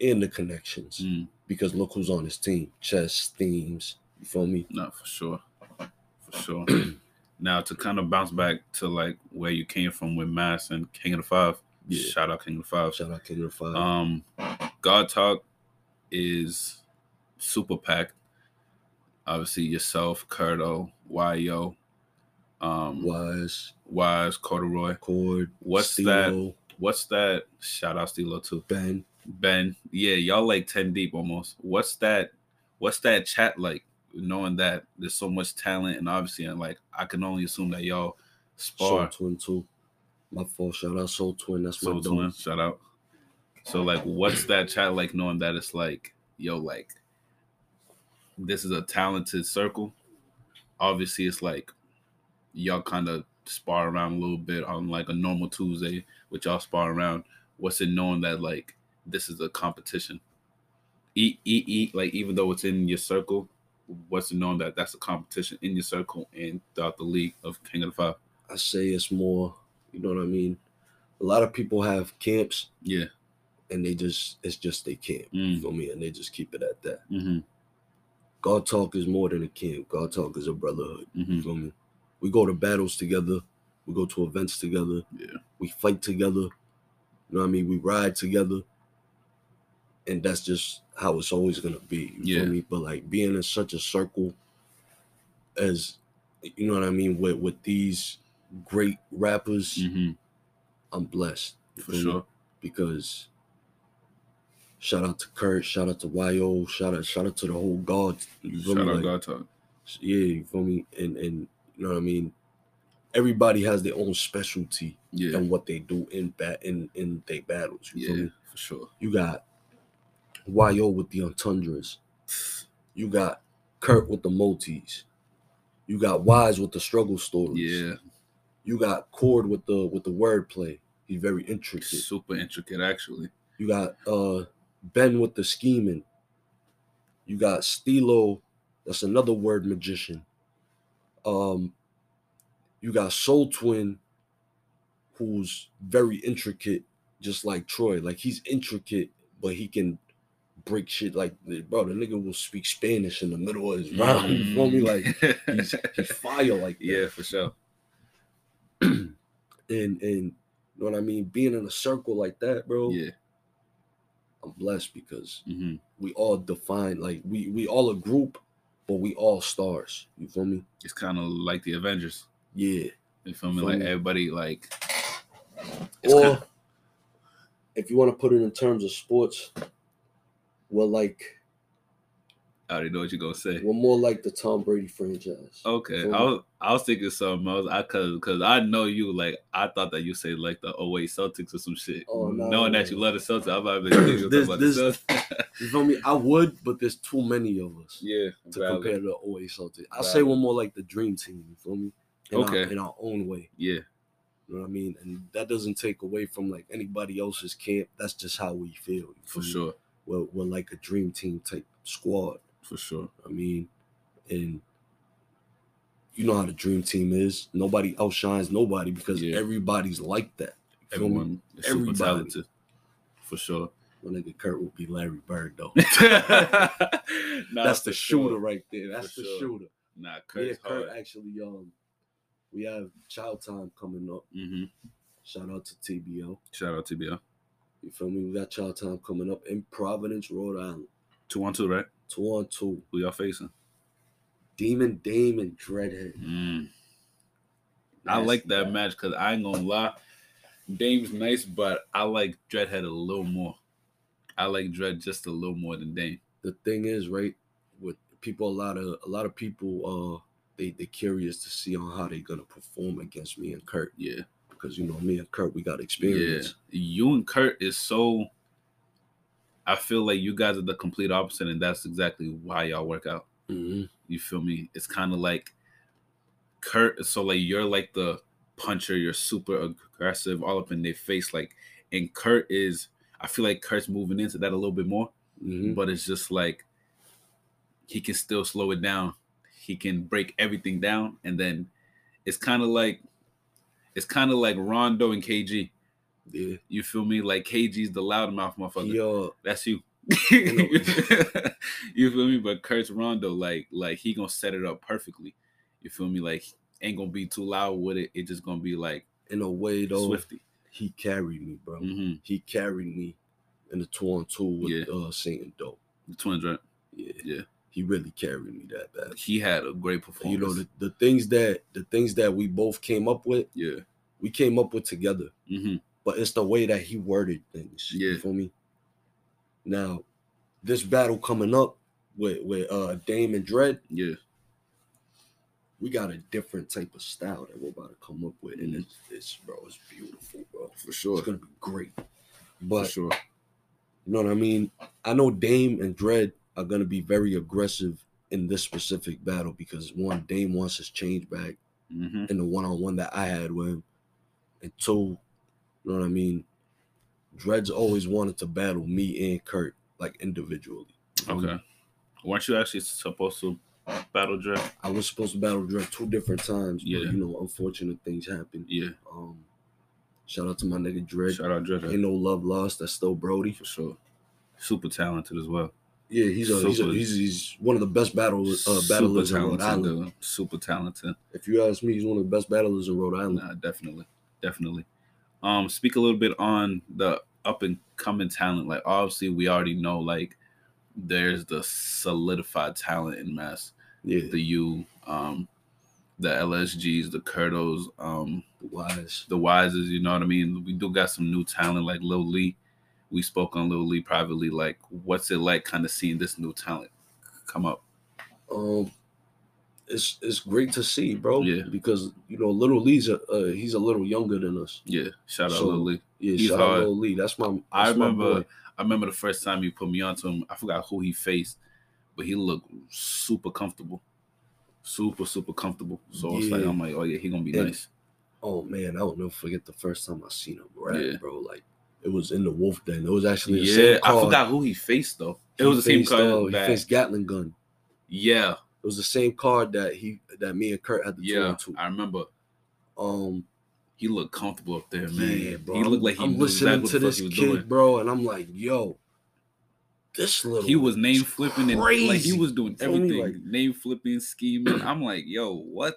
and the connections. mm, Because look who's on his team: chess, themes. You feel me? nah, for sure, for sure. [CLEARS THROAT] now to kind of bounce back to like where you came from with Mass and King of the Five. Yeah. Shout out King of the Five. Shout out King of the Five. Um, God Talk is super packed. Obviously, yourself, Curto, Yo, um, Wise, Wise, Corduroy. Cord. What's Stilo, What's that? Shout out Stilo too. Ben. Ben, yeah, y'all like ten deep almost. What's that? What's that chat like? Knowing that there's so much talent, and obviously, and like I can only assume that y'all Soul spar. Twin too. My fault. Shout out Soul Twin. That's my Soul dog. Twin, shout out. So like, what's that chat like? Knowing that it's like, yo, like, this is a talented circle. Obviously, it's like y'all kind of spar around a little bit on like a normal Tuesday, which y'all spar around. What's it knowing that like this is a competition? Eat, eat, eat. Like even though it's in your circle, what's it knowing that that's a competition in your circle and throughout the league of King of the Five? I say it's more. You know what I mean? A lot of people have camps Yeah. and they just it's just they camp. You Mm. feel me? And they just keep it at that. Mm-hmm. God talk is more than a camp. God talk is a brotherhood. Mm-hmm. You feel me? We go to battles together. We go to events together. Yeah. We fight together. You know what I mean? We ride together. And that's just how it's always gonna be. You Yeah. feel me? But like being in such a circle as you know what I mean, with with these great rappers, Mm-hmm. I'm blessed. For feel me? sure. Because shout out to Kurt, shout out to YO, shout out, shout out to the whole God. You feel Shout me? out Like, God Talk. yeah, you feel me? And and you know what I mean? Everybody has their own specialty Yeah. and what they do in bat in in their battles. You feel Yeah, me? for sure. You got YO with the entendres. You got Kurt with the multis. You got Wise with the struggle stories. Yeah. You got Cord with the with the wordplay. He's very intricate. Super intricate, actually. You got uh Ben with the scheming. You got Stilo, that's another word magician. Um you got Soul Twin, who's very intricate, just like Troy. Like he's intricate, but he can break shit like bro. The nigga will speak Spanish in the middle of his round. You feel me? Like he's, [LAUGHS] he's fire like that. yeah, for sure. [CLEARS THROAT] and and you know what I mean. Being in a circle like that, bro. Yeah. I'm blessed because hmm we all define like we we all a group, but we all stars. You feel me? It's kind of like the Avengers. Yeah. You feel me? Feel Like me? everybody, like. Or kinda- if you want to put it in terms of sports, we're like I already know what you're gonna say. we're more like the Tom Brady franchise. Okay, I was I was thinking something else. I cause cause I know you like I thought that you say like the 08 Celtics or some shit. Oh, no, Knowing no, that you love the Celtics, I'm about to think you This- about the Celtics. You feel me? I would, but there's too many of us yeah, to valid. compare to the oh OA Celtics. I say we're more like the dream team. You feel me? In Okay. Our, in our own way. Yeah, You know what I mean? And that doesn't take away from like anybody else's camp. That's just how we feel. for me? sure, We're, we're like a dream team type squad. for sure. I mean, and you know how the dream team is. Nobody outshines nobody because Yeah. everybody's like that. You feel me? Everyone is super Everybody. talented, for sure. My nigga Kurt would be Larry Bird though. [LAUGHS] Nah, That's the sure. shooter right there. That's For the sure. shooter. Nah, Yeah, Kurt hard. actually um we have Chow Time coming up. hmm Shout out to TBO. Shout out to BL. You feel me? We got Chow Time coming up in Providence, Rhode Island. Two on two, right? Two on two. Who y'all facing? Demon Dame and Dreadhead. Mm. I like that match because I ain't gonna lie, Dame's nice, but I like Dreadhead a little more. I like Dread just a little more than Dame. the thing is, right, with people, a lot of a lot of people, uh, they they curious to see on how they gonna perform against me and Kurt Yeah, because you know me and Kurt, we got experience. yeah. You and Kurt is so. I feel like you guys are the complete opposite, and that's exactly why y'all work out. hmm You feel me? It's kind of like Kurt. So like you're like the puncher. You're super aggressive, all up in their face. Like, and Kurt is. I feel like Kurt's moving into that a little bit more. hmm but it's just like he can still slow it down. He can break everything down, and then it's kind of like it's kind of like Rondo and KG. Yeah, You feel me? Like KG's the loudmouth motherfucker. he uh, That's you. [LAUGHS] you feel me? But Kurt's Rondo, like like he gonna set it up perfectly. You feel me? Like ain't gonna be too loud with it. It just gonna be like in a way though, swifty. he carried me, bro. hmm He carried me in the two on two with Yeah. uh Saint and Dope. The twins, right? Yeah, Yeah. he really carried me that bad. He had a great performance. you know the, the things that the things that we both came up with, yeah. We came up with together. hmm but it's the way that he worded things. Yeah. You feel me? Now, this battle coming up with with uh Dame and Dread, Yeah. we got a different type of style that we're about to come up with, and it's, it's bro, it's beautiful, bro. For sure. It's gonna be great. For But sure. you know what I mean? I know Dame and Dread are gonna be very aggressive in this specific battle because one, Dame wants his change back hmm in the one on one that I had with him. And two, you know what I mean? Dreads always wanted to battle me and Kurt, like individually. Okay. Weren't you actually supposed to battle Dre? I was supposed to battle Dread two different times, Yeah. but you know, unfortunate things happened. Yeah. Um, shout out to my nigga Dread. Shout out Dre. Ain't no love lost. That's still Brody. For sure. Super talented as well. Yeah, he's a, he's, a, he's he's one of the best battle uh, battlers in Rhode Island. dude. Super talented. If you ask me, he's one of the best battlers in Rhode Island. Nah, definitely. Definitely. Um, speak a little bit on the up and coming talent. Like obviously we already know like there's the solidified talent in mass. Yeah, The U, um, the LSGs, the Kurtos, um, the wise. the Wises, you know what I mean? We do got some new talent like Lil Lee. We spoke on Lil Lee privately. Like, what's it like kind of seeing this new talent come up? Um, it's it's great to see, bro. Yeah. because you know, Little Lee's a, uh, he's a little younger than us. Yeah, shout out So, Lil Lee. Yeah, He's shout out Little Lee. That's my. That's I my remember, boy. I remember the first time you put me onto him. I forgot who he faced, but he looked super comfortable, super super comfortable. So it's like I'm like, oh yeah, he gonna be And- nice. Oh man, I'll never forget the first time I seen him rap, Yeah. bro. Like it was in the Wolf Den. It was actually Yeah, I forgot who he faced though. It He was the same card. uh, he faced Gatling gun. yeah, It was the same card that he that me and Kurt had the yeah, two. I remember. Um, He looked comfortable up there, man. yeah, bro. He looked like he I'm knew listening to what the fuck this he was kid, doing. bro, and I'm like, yo, this little he was name flipping and like he was doing Feel me? everything, Like- name flipping, scheming. I'm like, yo, what?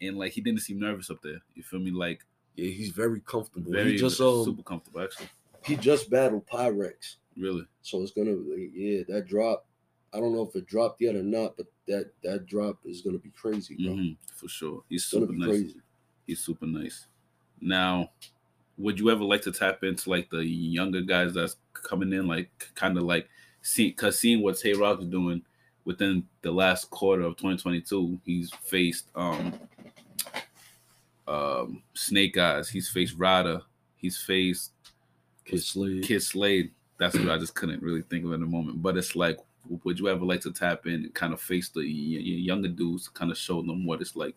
And like he didn't seem nervous up there. You feel me? Like yeah, he's very comfortable. very he just um super comfortable actually. he just battled Pyrex. Really. So it's gonna yeah, that drop. I don't know if it dropped yet or not, but that that drop is gonna be crazy, bro. hmm for sure. He's It's super nice. crazy. He's super nice. Now, would you ever like to tap into like the younger guys that's coming in, like kind of like see, cause seeing what Tay Roc's doing within the last quarter of 2022, he's faced um um Snake Eyes, he's faced Ryder, he's faced Kid Slade. Kid Slade. That's what I just couldn't really think of in the moment. But it's like, would you ever like to tap in and kind of face the younger dudes, kind of show them what it's like?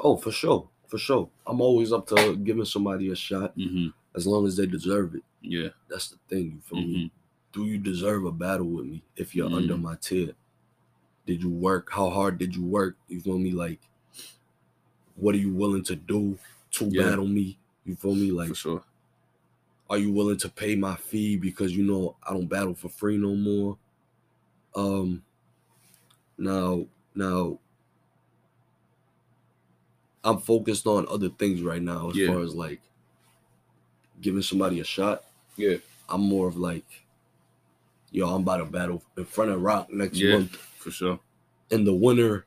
Oh, for sure. For sure. I'm always up to giving somebody a shot hmm as long as they deserve it. Yeah. That's the thing, you feel me? Do you deserve a battle with me if you're Mhm. under my tier? Did you work? How hard did you work? You feel me? Like, what are you willing to do to Yeah. battle me? You feel me? Like, For sure. are you willing to pay my fee because you know I don't battle for free no more? Um now now I'm focused on other things right now as Yeah. far as like giving somebody a shot. Yeah. I'm more of like, yo, I'm about to battle in front of Roc next Yeah. month. For sure. And the winner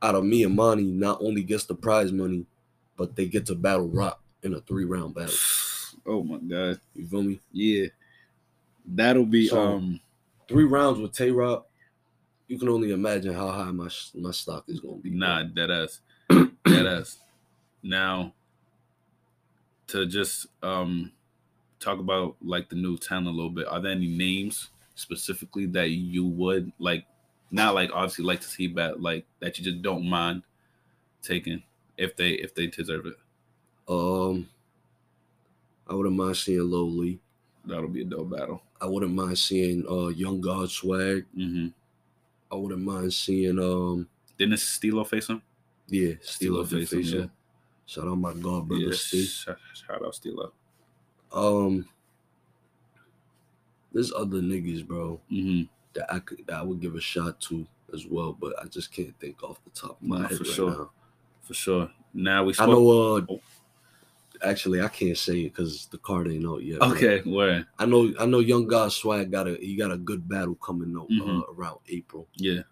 out of me and Monty not only gets the prize money, but they get to battle Roc in a three round battle. [SIGHS] Oh my god. You feel me? Yeah. That'll be So- um three rounds with Tay Roc, you can only imagine how high my my stock is gonna be. nah dead ass. dead [CLEARS THROAT] ass. Now to just um talk about like the new town a little bit, are there any names specifically that you would like not like obviously like to see but like that you just don't mind taking if they if they deserve it? Um, I wouldn't mind seeing Lee. That'll be a dope battle. I wouldn't mind seeing uh Young God Swag. Mm-hmm. I wouldn't mind seeing um Didn't Stilo face him? yeah Stilo Stilo face him, face yeah. yeah. Shout out my god brother Yeah, Steve. shout, shout out Stilo. Um, there's other niggas, bro, Mm-hmm. that I could that I would give a shot to as well, but I just can't think off the top of my Nah, head for right sure. now. For sure. Now we I know. Uh, Oh. Actually, I can't say it because the card ain't out yet. Okay, where? I know. I know. Young God Swag got a he got a good battle coming up Mhm. uh, around April, Yeah.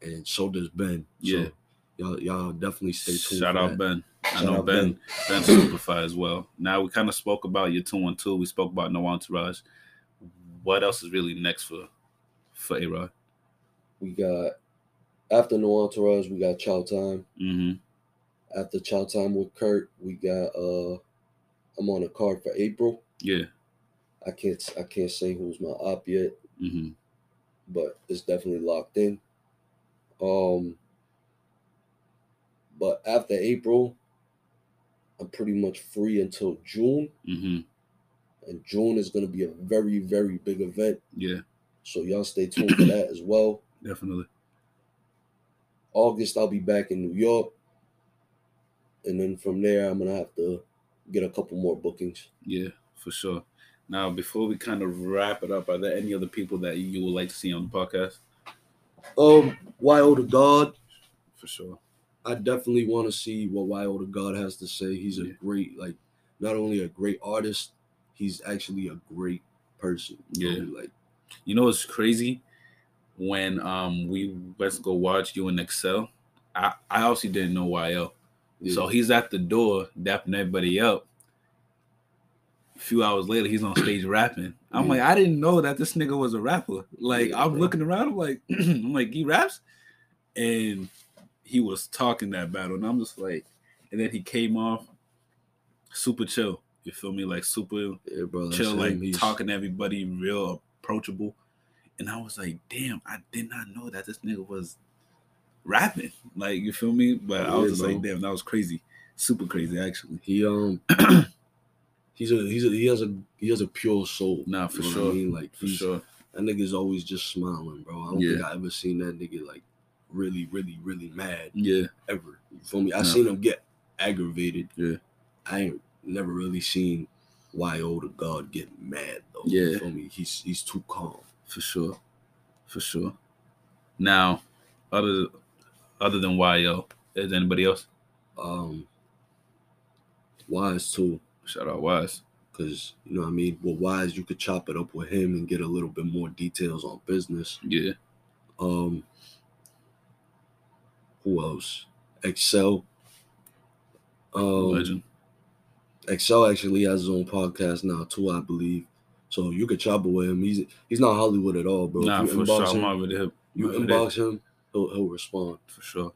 and so does Ben. Yeah. So y'all y'all definitely stay tuned. Shout out that. Ben. I know Ben Ben. Ben's super fire as well. Now we kind of spoke about your two one two. We spoke about no entourage. What else is really next for for A Rod? We got after No Entourage, we got Chow Time. Mm-hmm. After Chow Time with Kurt, we got uh I'm on a card for April. Yeah. I can't I can't say who's my op yet, Mm-hmm. but it's definitely locked in. Um but after April, I'm pretty much free until June. Mm-hmm. And June is gonna be a very, very big event. Yeah. So y'all stay tuned for that as well. Definitely. August, I'll be back in New York. And then from there, I'm gonna have to get a couple more bookings. Yeah, for sure. Now, before we kind of wrap it up, are there any other people that you would like to see on the podcast? Um, YO the God, For sure. I definitely want to see what YO the God has to say. He's a Yeah. great, like, not only a great artist, he's actually a great person. you know, Yeah. like You know what's crazy? When um we went to go watch you in Excel, I, I obviously didn't know YL. Yeah. So he's at the door dapping everybody up. A few hours later, he's on stage rapping. I'm Yeah. like, I didn't know that this nigga was a rapper. Like, Yeah, I'm bro. looking around, I'm like, [CLEARS THROAT] I'm like, he raps? And he was talking that battle. And I'm just like, and then he came off super chill. You feel me? Like super yeah, bro, chill, like He's- talking to everybody, real approachable. And I was like, damn, I did not know that this nigga was rapping. Like, you feel me? But I was Yeah, just like, damn, that was crazy. Super crazy, actually. He um, [CLEARS THROAT] he's a he's a he has a he has a pure soul. Nah, for sure. I mean, like For sure. that nigga's always just smiling, bro. I don't Yeah. think I ever seen that nigga like really, really, really mad Yeah. ever. You feel me? I No. seen him get aggravated. Yeah. I ain't never really seen YO the God get mad though. Yeah. You feel me? He's he's too calm. For sure. For sure. Now, other other than YO, is there anybody else? Um, Wise too, Shout out Wise. because you know what I mean. With Wise, you could chop it up with him and get a little bit more details on business. Yeah. Um, who else? Excel. Um, Legend. Excel actually has his own podcast now too, I believe. So you could chop it with him. He's he's not Hollywood at all, bro. Nah, if you for sure. inbox I'm him, already hip. you I'm inbox him, he'll he'll respond. For sure.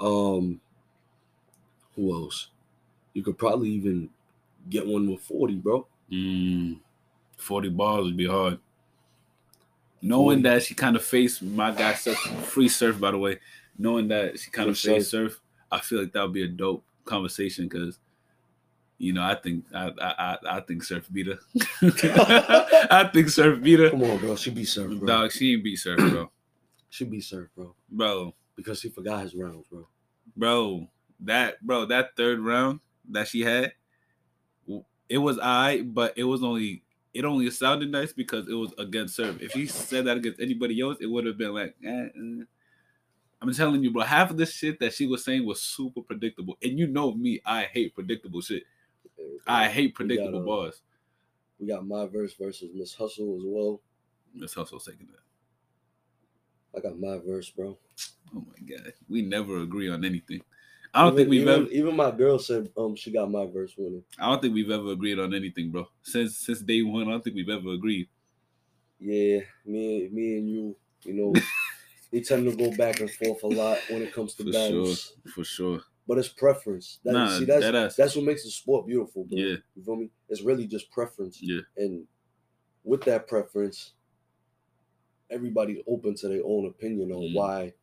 Um, who else? You could probably even get one with forty, bro. Mm, 40 Barrs would be hard. Knowing 40. that she kind of faced my guy surf, free surf, by the way, knowing that she kind of faced surf, I feel like that would be a dope conversation because, you know, I think I I, I, think surf beat her. [LAUGHS] I think surf beat her. Come on, bro. She be served, bro. Dog, she ain't beat surf, bro. She be served, bro. Bro, Because he forgot his rounds, bro. bro, that bro, that third round that she had, it was I, but it was only it only sounded nice because it was against serve. If he said that against anybody else, it would have been like, eh, eh. I'm telling you, bro. Half of the shit that she was saying was super predictable, and you know me, I hate predictable shit. I hate predictable uh, bars. We got my verse versus Miss Hustle as well. Miss Hustle taking that. I got my verse, bro. Oh my god, we never agree on anything. I don't think we've even, ever. even my girl said um she got my verse winning. I don't think we've ever agreed on anything, bro. Since since day one, I don't think we've ever agreed. Yeah, me me and you, you know, [LAUGHS] we tend to go back and forth a lot when it comes to For battles. sure, for sure. But it's preference. That, Nah, see, that's deadass. that's what makes the sport beautiful, bro. Yeah. You feel me? It's really just preference. Yeah. And with that preference, everybody's open to their own opinion on Mm. why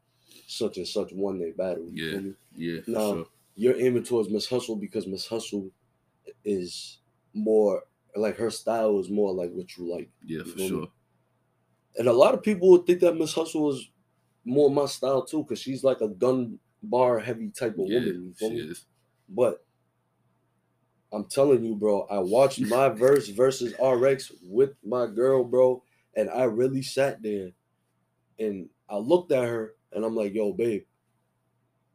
such and such won their battle. You Yeah. me? Yeah, for No. sure. You're aiming towards Miss Hustle because Miss Hustle is more like her style is more like what you like. Yeah, You for me? sure. And a lot of people would think that Miss Hustle is more my style too, because she's like a gun bar heavy type of Yeah, woman. You she me? is. But I'm telling you, bro, I watched my [LAUGHS] verse versus RX with my girl, bro, and I really sat there and I looked at her and I'm like, yo, babe,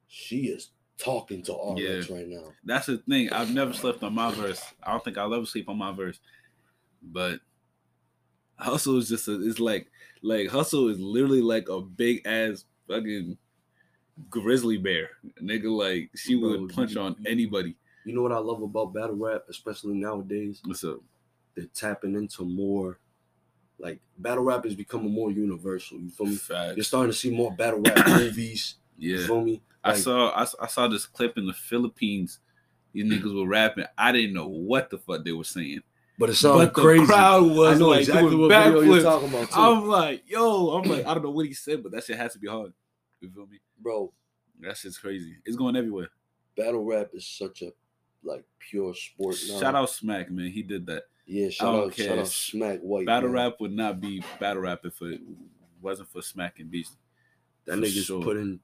she is talking to RX right now. That's the thing. I've never slept on my verse. I don't think I'll ever sleep on my verse. But hustle is just a, it's like like hustle is literally like a big ass fucking grizzly bear. Nigga, like she Bro, would punch you- on anybody. You know what I love about battle rap, especially nowadays? What's up? They're tapping into more like battle rap is becoming more universal. You feel me? You're starting to see more battle rap [COUGHS] movies. You Yeah. feel me? I Like, saw I, I saw this clip in the Philippines. These niggas were rapping. I didn't know what the fuck they were saying. but it sounded But the crowd was I know like exactly doing what video you're talking about too. I'm like, yo, I'm like, I don't know what he said, but that shit has to be hard. You feel me? Bro, That shit's crazy. It's going everywhere. battle rap is such a like pure sport now. Shout out Smack, man. He did that. Yeah, shout out, shout care. out Smack White. Battle man. rap would not be battle rap if it wasn't for Smack and Beast. That nigga's sure. putting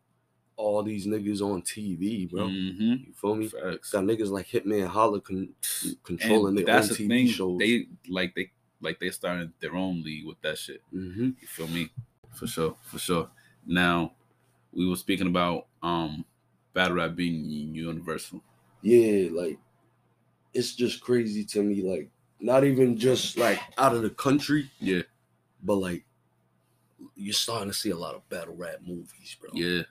all these niggas on TV, bro. Mm-hmm. You feel me? Facts. Got niggas like Hitman Holla con- And controlling their own that's the TV thing. shows. They like they like they started their own league with that shit. hmm You feel me? For sure, for sure. Now, we were speaking about um battle rap being universal. Yeah, like it's just crazy to me. Like not even just like out of the country, Yeah, but like you're starting to see a lot of battle rap movies, bro. yeah,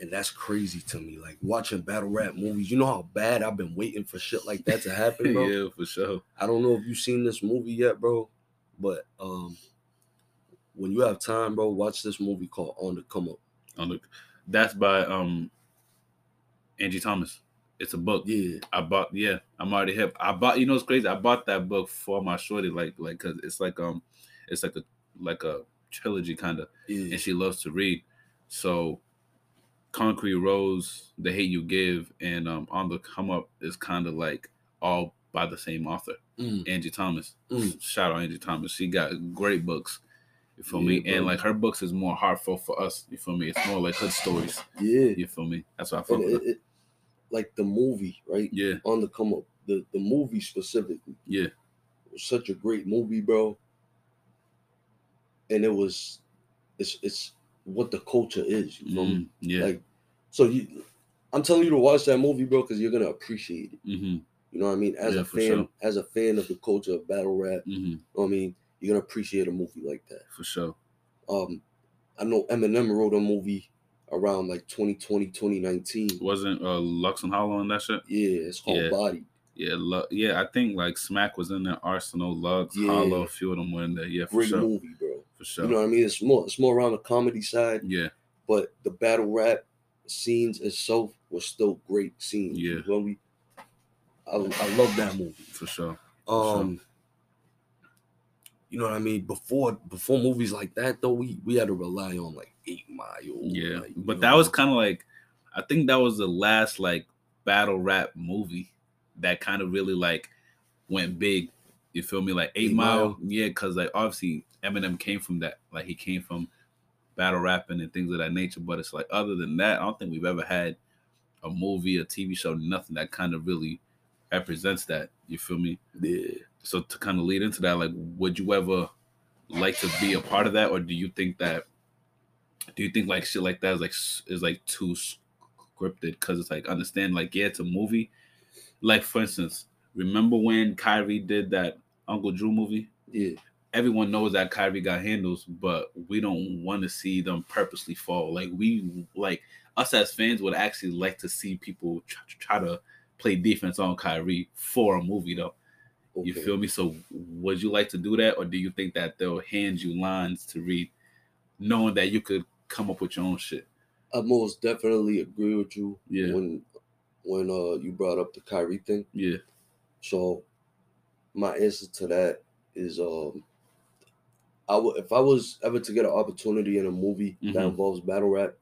and that's crazy to me. Like watching battle rap movies, you know how bad I've been waiting for shit like that to happen, bro. [LAUGHS] yeah, for sure. I don't know if you've seen this movie yet, bro, but um, when you have time, bro, watch this movie called On the Come Up. On the that's by um Angie Thomas. It's a book. Yeah, I bought. Yeah, I'm already hip. I bought. You know, it's crazy. I bought that book for my shorty, like, like, cause it's like um, it's like a like a trilogy kind of. yeah, and she loves to read. So Concrete Rose, The Hate You Give, and um On the Come Up is kind of like all by the same author, Mm, Angie Thomas. Mm. Shout out Angie Thomas. She got great books. You feel Yeah, me? bro. And like her books is more heartfelt for us. You feel me? It's more like hood stories. yeah. You feel me? That's why I And it, it, like the movie, right? Yeah, On the Come Up, the the movie specifically yeah, was such a great movie, bro. and it was it's it's what the culture is. You me? Mm, yeah. Like, so you, I'm telling you to watch that movie, bro, because you're gonna appreciate it. hmm You know what I mean? As Yeah, a fan, sure. as a fan of the culture of battle rap, hmm you know what I mean, you're gonna appreciate a movie like that. For sure. Um, I know Eminem wrote a movie around like 2020, 2019. Wasn't uh Lux and Hollow in that shit? Yeah, it's called Yeah. Bodied. Yeah, Lu- yeah. I think like Smack was in there. Arsonal, Lux, Yeah. Hollow, a few of them were in there. Yeah, for Great sure. movie, bro. For sure. You know what I mean? It's more it's more around the comedy side, yeah. but the battle rap scenes itself was still great scenes. Yeah. You me? I, I love that movie. For sure. Um, you know what I mean. Before before movies like that, though, we we had to rely on like Eight Mile. Yeah. like, but that was kind of like I think that was the last like battle rap movie that kind of really like went big. You feel me? Like Eight, Eight Mile. Mile. Yeah, because like obviously Eminem came from that. Like he came from battle rapping and things of that nature. But it's like other than that, I don't think we've ever had a movie, a TV show, nothing that kind of really represents that. You feel me? yeah. So to kind of lead into that like would you ever like to be a part of that? Or do you think that do you think like shit like that is like is like too scripted? Because it's like understand like yeah it's a movie. Like for instance remember when Kyrie did that Uncle Drew movie? Yeah, everyone knows that Kyrie got handles but we don't want to see them purposely fall. Like we like us as fans would actually like to see people try, try to play defense on Kyrie for a movie though you feel me? So would you like to do that, or do you think that they'll hand you lines to read, knowing that you could come up with your own shit? I most definitely agree with you. Yeah. When when uh you brought up the Kyrie thing, Yeah, so my answer to that is um. I would if I was ever to get an opportunity in a movie that Mhm. involves battle rap,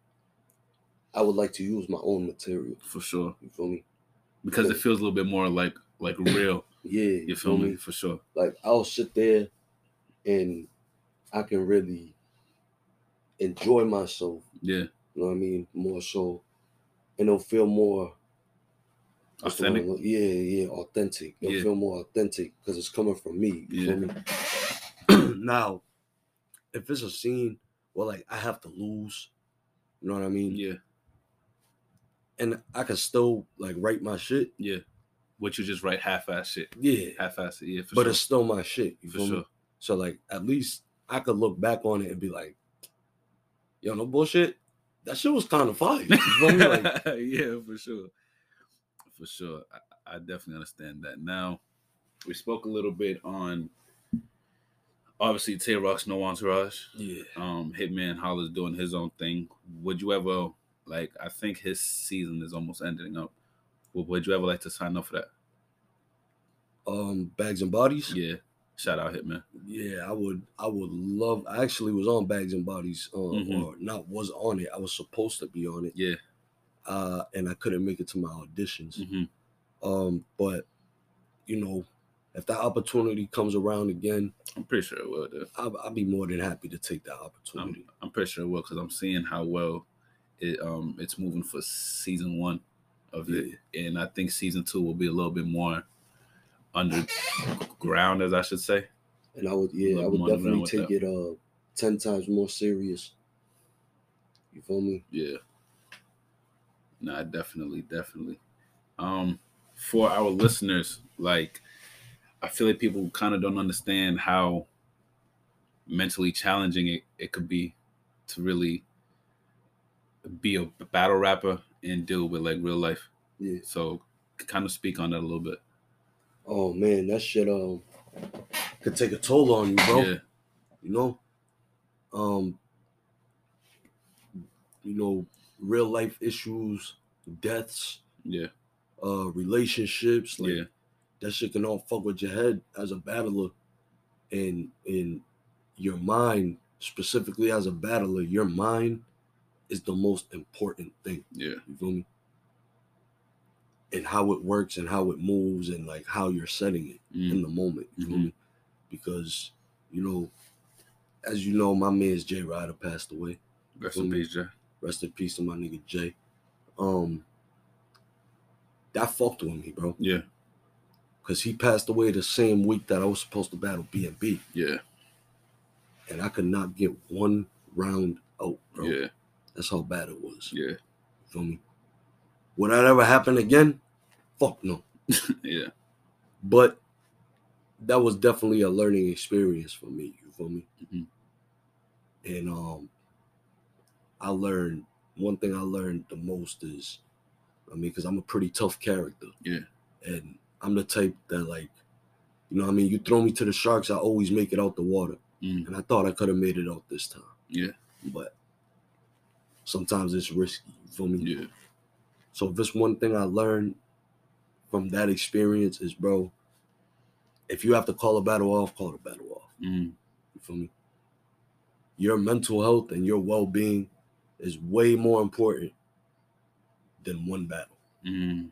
I would like to use my own material. for sure. You feel me? Because it feels a little bit more like like real. Yeah, You feel me? For sure. Like I'll sit there and I can really enjoy myself. Yeah, You know what I mean? More so, and it'll feel more what's the word authentic. Yeah, yeah, authentic. It'll Yeah. feel more authentic because it's coming from me. You feel Yeah. me? [CLEARS THROAT] now, if it's a scene where like I have to lose, you know what I mean? Yeah, And I can still like write my shit. yeah. Would you just write half-ass shit? Yeah. Half-ass yeah, for but sure. it's still my shit. You for feel sure. me? So like at least I could look back on it and be like, yo, no bullshit. That shit was kind of fire. You feel me? Like, [LAUGHS] yeah, for sure. For sure. I, I definitely understand that. Now, we spoke a little bit on obviously Tay Roc's No Entourage. yeah. Um, Hitman Holla's doing his own thing. Would you ever like I think his season is almost ending up. Would, would you ever like to sign up for that? Um, bags and bodies. Yeah. Shout out Hitman. Yeah, I would. I would love. I actually was on Bags and Bodies, uh, Mhm. or not was on it. I was supposed to be on it, Yeah. uh, and I couldn't make it to my auditions. hmm Um, but you know, if that opportunity comes around again, I'm pretty sure it will. I'll, I'll be more than happy to take that I'm, opportunity. I'm pretty sure it will because I'm seeing how well it um it's moving for season one of it, and I think season two will be a little bit more underground, as I should say. and I would, yeah, I would definitely take it uh ten times more serious. You feel me? Yeah. Nah, definitely, definitely. Um, for our listeners, like, I feel like people kind of don't understand how mentally challenging it, it could be to really be a battle rapper and deal with like real life. Yeah. So, kind of speak on that a little bit. Oh man, that shit um could take a toll on you, bro. Yeah, you know? Um you know real life issues deaths yeah, uh relationships like yeah, that shit can all fuck with your head as a battler and in your mind specifically as a battler your mind is the most important thing. Yeah, you feel me and how it works and how it moves and like how you're setting it Mm, in the moment. You Mhm. me? Because, you know, as you know, my man's Jay Ryder passed away. Rest in peace, Jay. Rest in peace to my nigga Jay. Um, that fucked with me, bro. Yeah, Cause he passed away the same week that I was supposed to battle B and B. yeah, and I could not get one round out, bro. Yeah. That's how bad it was. Yeah. You feel me? Would that ever happen again? Fuck no. [LAUGHS] Yeah. But that was definitely a learning experience for me. You feel me? Mhm. And um, I learned one thing. I learned the most is, I mean, because I'm a pretty tough character. Yeah. And I'm the type that like, you know, what I mean, you throw me to the sharks, I always make it out the water. Mm. And I thought I could have made it out this time, Yeah. but sometimes it's risky. You feel me? Yeah. So if it's one thing I learned from that experience is, bro, if you have to call a battle off, call the battle off. Mm. You feel me? Your mental health and your well-being is way more important than one battle. Mm.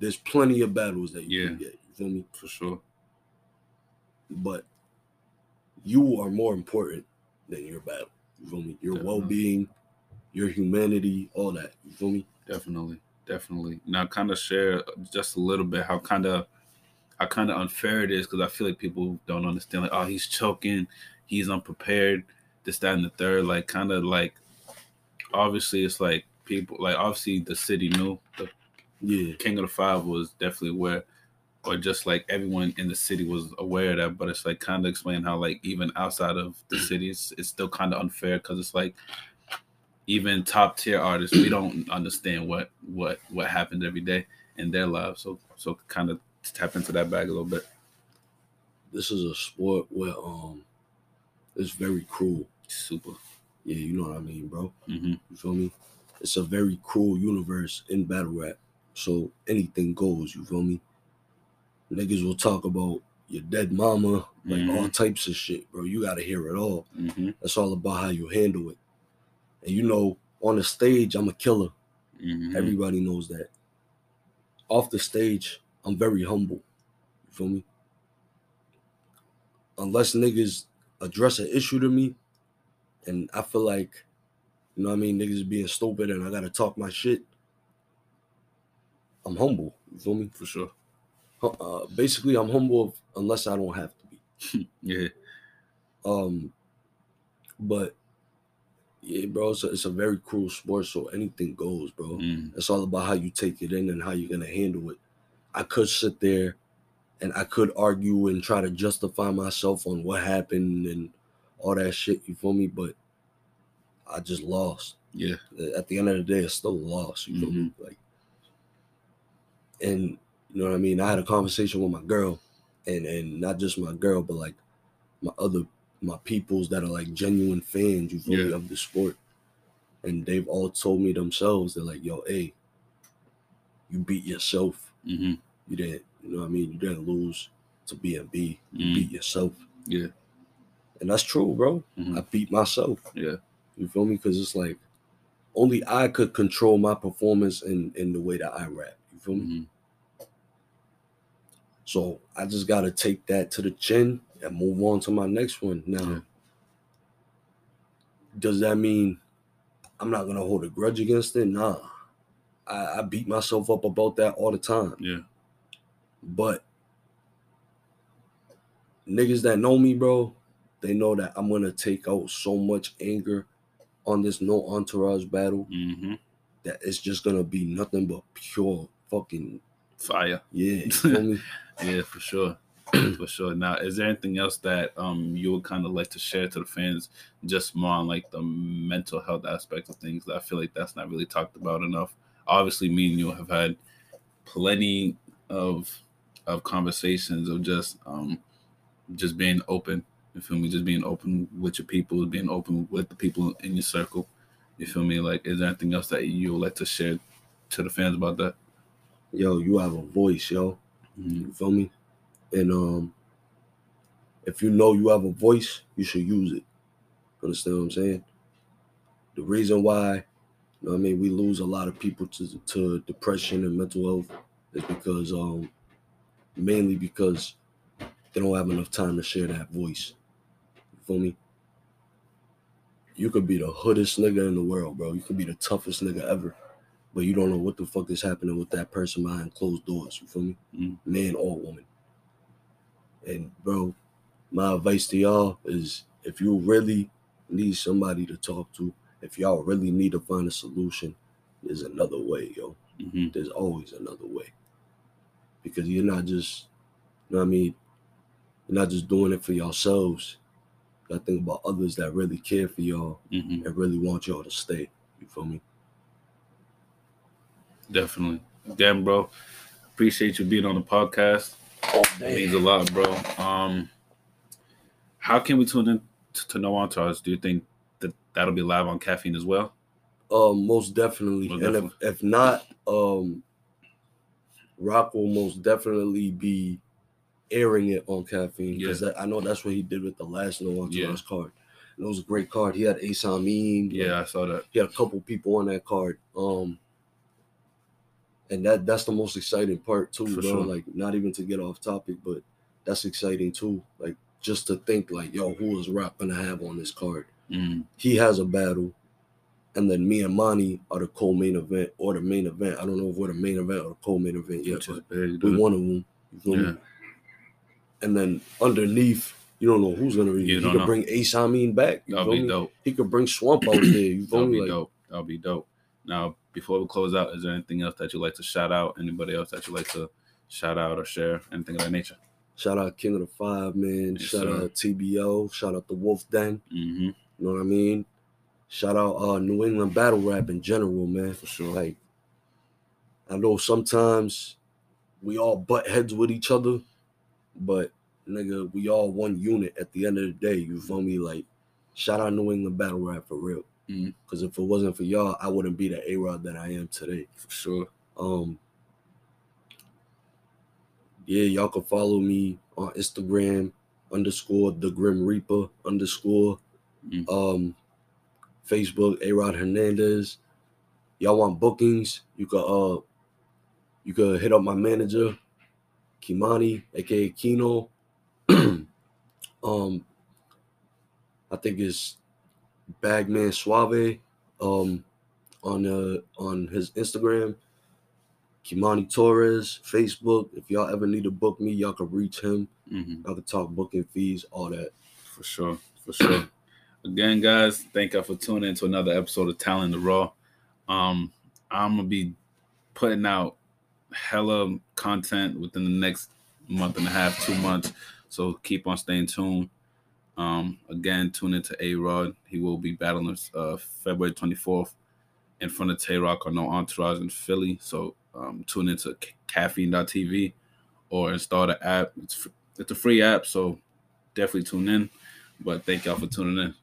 There's plenty of battles that you Yeah. can get. You feel me? For sure. But you are more important than your battle. You feel me? Your well-being, your humanity, all that. You feel me? Definitely, definitely. Now, kind of share just a little bit how kind of how kind of unfair it is because I feel like people don't understand. Like, oh, he's choking, he's unprepared. This, that, and the third. Like, kind of like, obviously, it's like people like obviously the city knew the Yeah. King of the Five was definitely aware, or just like everyone in the city was aware of that. But it's like kind of explain how like even outside of the [CLEARS THROAT] cities, it's still kind of unfair because it's like even top tier artists, we don't understand what what what happened every day in their lives. So so kind of tap into that bag a little bit. This is a sport where um it's very cruel. Super. Yeah, you know what I mean, bro. hmm You feel me? It's a very cruel universe in battle rap. So anything goes, you feel me? Niggas will talk about your dead mama, like Mhm. all types of shit, bro. You gotta hear it all. hmm That's all about how you handle it. And you know, on the stage, I'm a killer. hmm Everybody knows that. Off the stage, I'm very humble. You feel me? Unless niggas address an issue to me, and I feel like, you know what I mean, niggas being stupid and I gotta talk my shit, I'm humble. You feel me? For sure. Uh, basically, I'm humble unless I don't have to be. [LAUGHS] Yeah. Um, but yeah, bro, it's a, it's a very cruel sport, so anything goes, bro. Mm. It's all about how you take it in and how you're gonna handle it. I could sit there and I could argue and try to justify myself on what happened and all that shit, you feel me? But I just lost. Yeah. At the end of the day, it's still a loss, you feel me? Like and you know what I mean? I had a conversation with my girl and and not just my girl, but like my other my peoples that are like genuine fans, you feel me, of the sport. And they've all told me themselves, they're like, yo, hey, you beat yourself. hmm You didn't, you know what I mean? You didn't lose to BNB. You Mm. beat yourself. Yeah. And that's true, bro. Mhm. I beat myself. Yeah. You feel me? Because it's like only I could control my performance in, in the way that I rap. You feel me? hmm So I just gotta take that to the chin and move on to my next one. Now, Yeah. does that mean I'm not gonna hold a grudge against it? Nah. I, I beat myself up about that all the time. Yeah. But niggas that know me, bro, they know that I'm gonna take out so much anger on this no entourage battle hmm that it's just gonna be nothing but pure fucking Fire. yeah. You me? [LAUGHS] Yeah, for sure. [CLEARS THROAT] for sure. Now, is there anything else that um you would kind of like to share to the fans, just more on like the mental health aspect of things? I feel like that's not really talked about enough. Obviously, me and you have had plenty of of conversations of just um just being open. You feel me? Just being open with your people, being open with the people in your circle. You feel me? Like, is there anything else that you would like to share to the fans about that? Yo, you have a voice, yo. Mhm. You feel me? And um, if you know you have a voice, you should use it. Understand what I'm saying? The reason why, you know I mean, we lose a lot of people to to depression and mental health is because um, mainly because they don't have enough time to share that voice. You feel me? You could be the hoodest nigga in the world, bro. You could be the toughest nigga ever. But you don't know what the fuck is happening with that person behind closed doors. You feel me? Mm. Man or woman. And bro, my advice to y'all is if you really need somebody to talk to, if y'all really need to find a solution, there's another way, yo. hmm There's always another way. Because you're not just, you know what I mean? You're not just doing it for yourselves. You gotta think about others that really care for y'all hmm and really want y'all to stay. You feel me? Definitely. Again, bro. Appreciate you being on the podcast. It means a lot, bro. Um, how can we tune in to, to No Entourage? Do you think that that'll be live on caffeine as well? Um, most definitely. Most and definitely. if if not, um, Roc will most definitely be airing it on caffeine because Yeah. I know that's what he did with the last No Entourage Yeah. card. And it was a great card. He had Ace Amin. Yeah, I saw that. he had a couple people on that card. Um, and that that's the most exciting part too, For bro. sure. Like not even to get off topic, but that's exciting too. Like just to think like, yo, who is Roc gonna have on this card? Mm, He has a battle, and then me and Monty are the co-main event or the main event. I don't know if we're the main event or the co-main event yet, which but big, we one of them. You feel Yeah. me? And then underneath, you don't know who's gonna be. You he could know. bring Ace Amin back. You That'll be me? dope. He could bring Swamp out there. You feel That'll me? be Like, dope. That'll be dope. Now, before we close out, is there anything else that you'd like to shout out? Anybody else that you'd like to shout out or share? Anything of that nature? Shout out King of the Five, man. Yes, shout sir. out TBO. Shout out the Wolf Den. Mm-hmm. You know what I mean? Shout out uh New England battle rap in general, man. For sure. Like, I know sometimes we all butt heads with each other, but nigga, we all one unit at the end of the day. You feel me? Like, shout out New England battle rap for real. Because if it wasn't for y'all, I wouldn't be the A Rod that I am today. For sure. Um, yeah, y'all can follow me on Instagram underscore the Grim Reaper underscore Mm. um Facebook A Rod Hernandez. Y'all want bookings? You could uh you could hit up my manager, Kimani, aka Kino. [CLEARS THROAT] um I think it's Bagman Suave um on uh on his Instagram. Kimani Torres, Facebook. If y'all ever need to book me, y'all can reach him. hmm Y'all can talk booking fees, all that. For sure. For sure. Again, guys, thank y'all for tuning in to another episode of Talent the Raw. Um, I'm gonna be putting out hella content within the next month and a half, two months. So keep on staying tuned. Um, again, tune into A Rod. He will be battling uh, February 24th in front of Tay Roc or No Entourage in Philly. So um, tune into ca- caffeine.tv or install the app. It's it's a free app, so definitely tune in. But thank y'all for tuning in.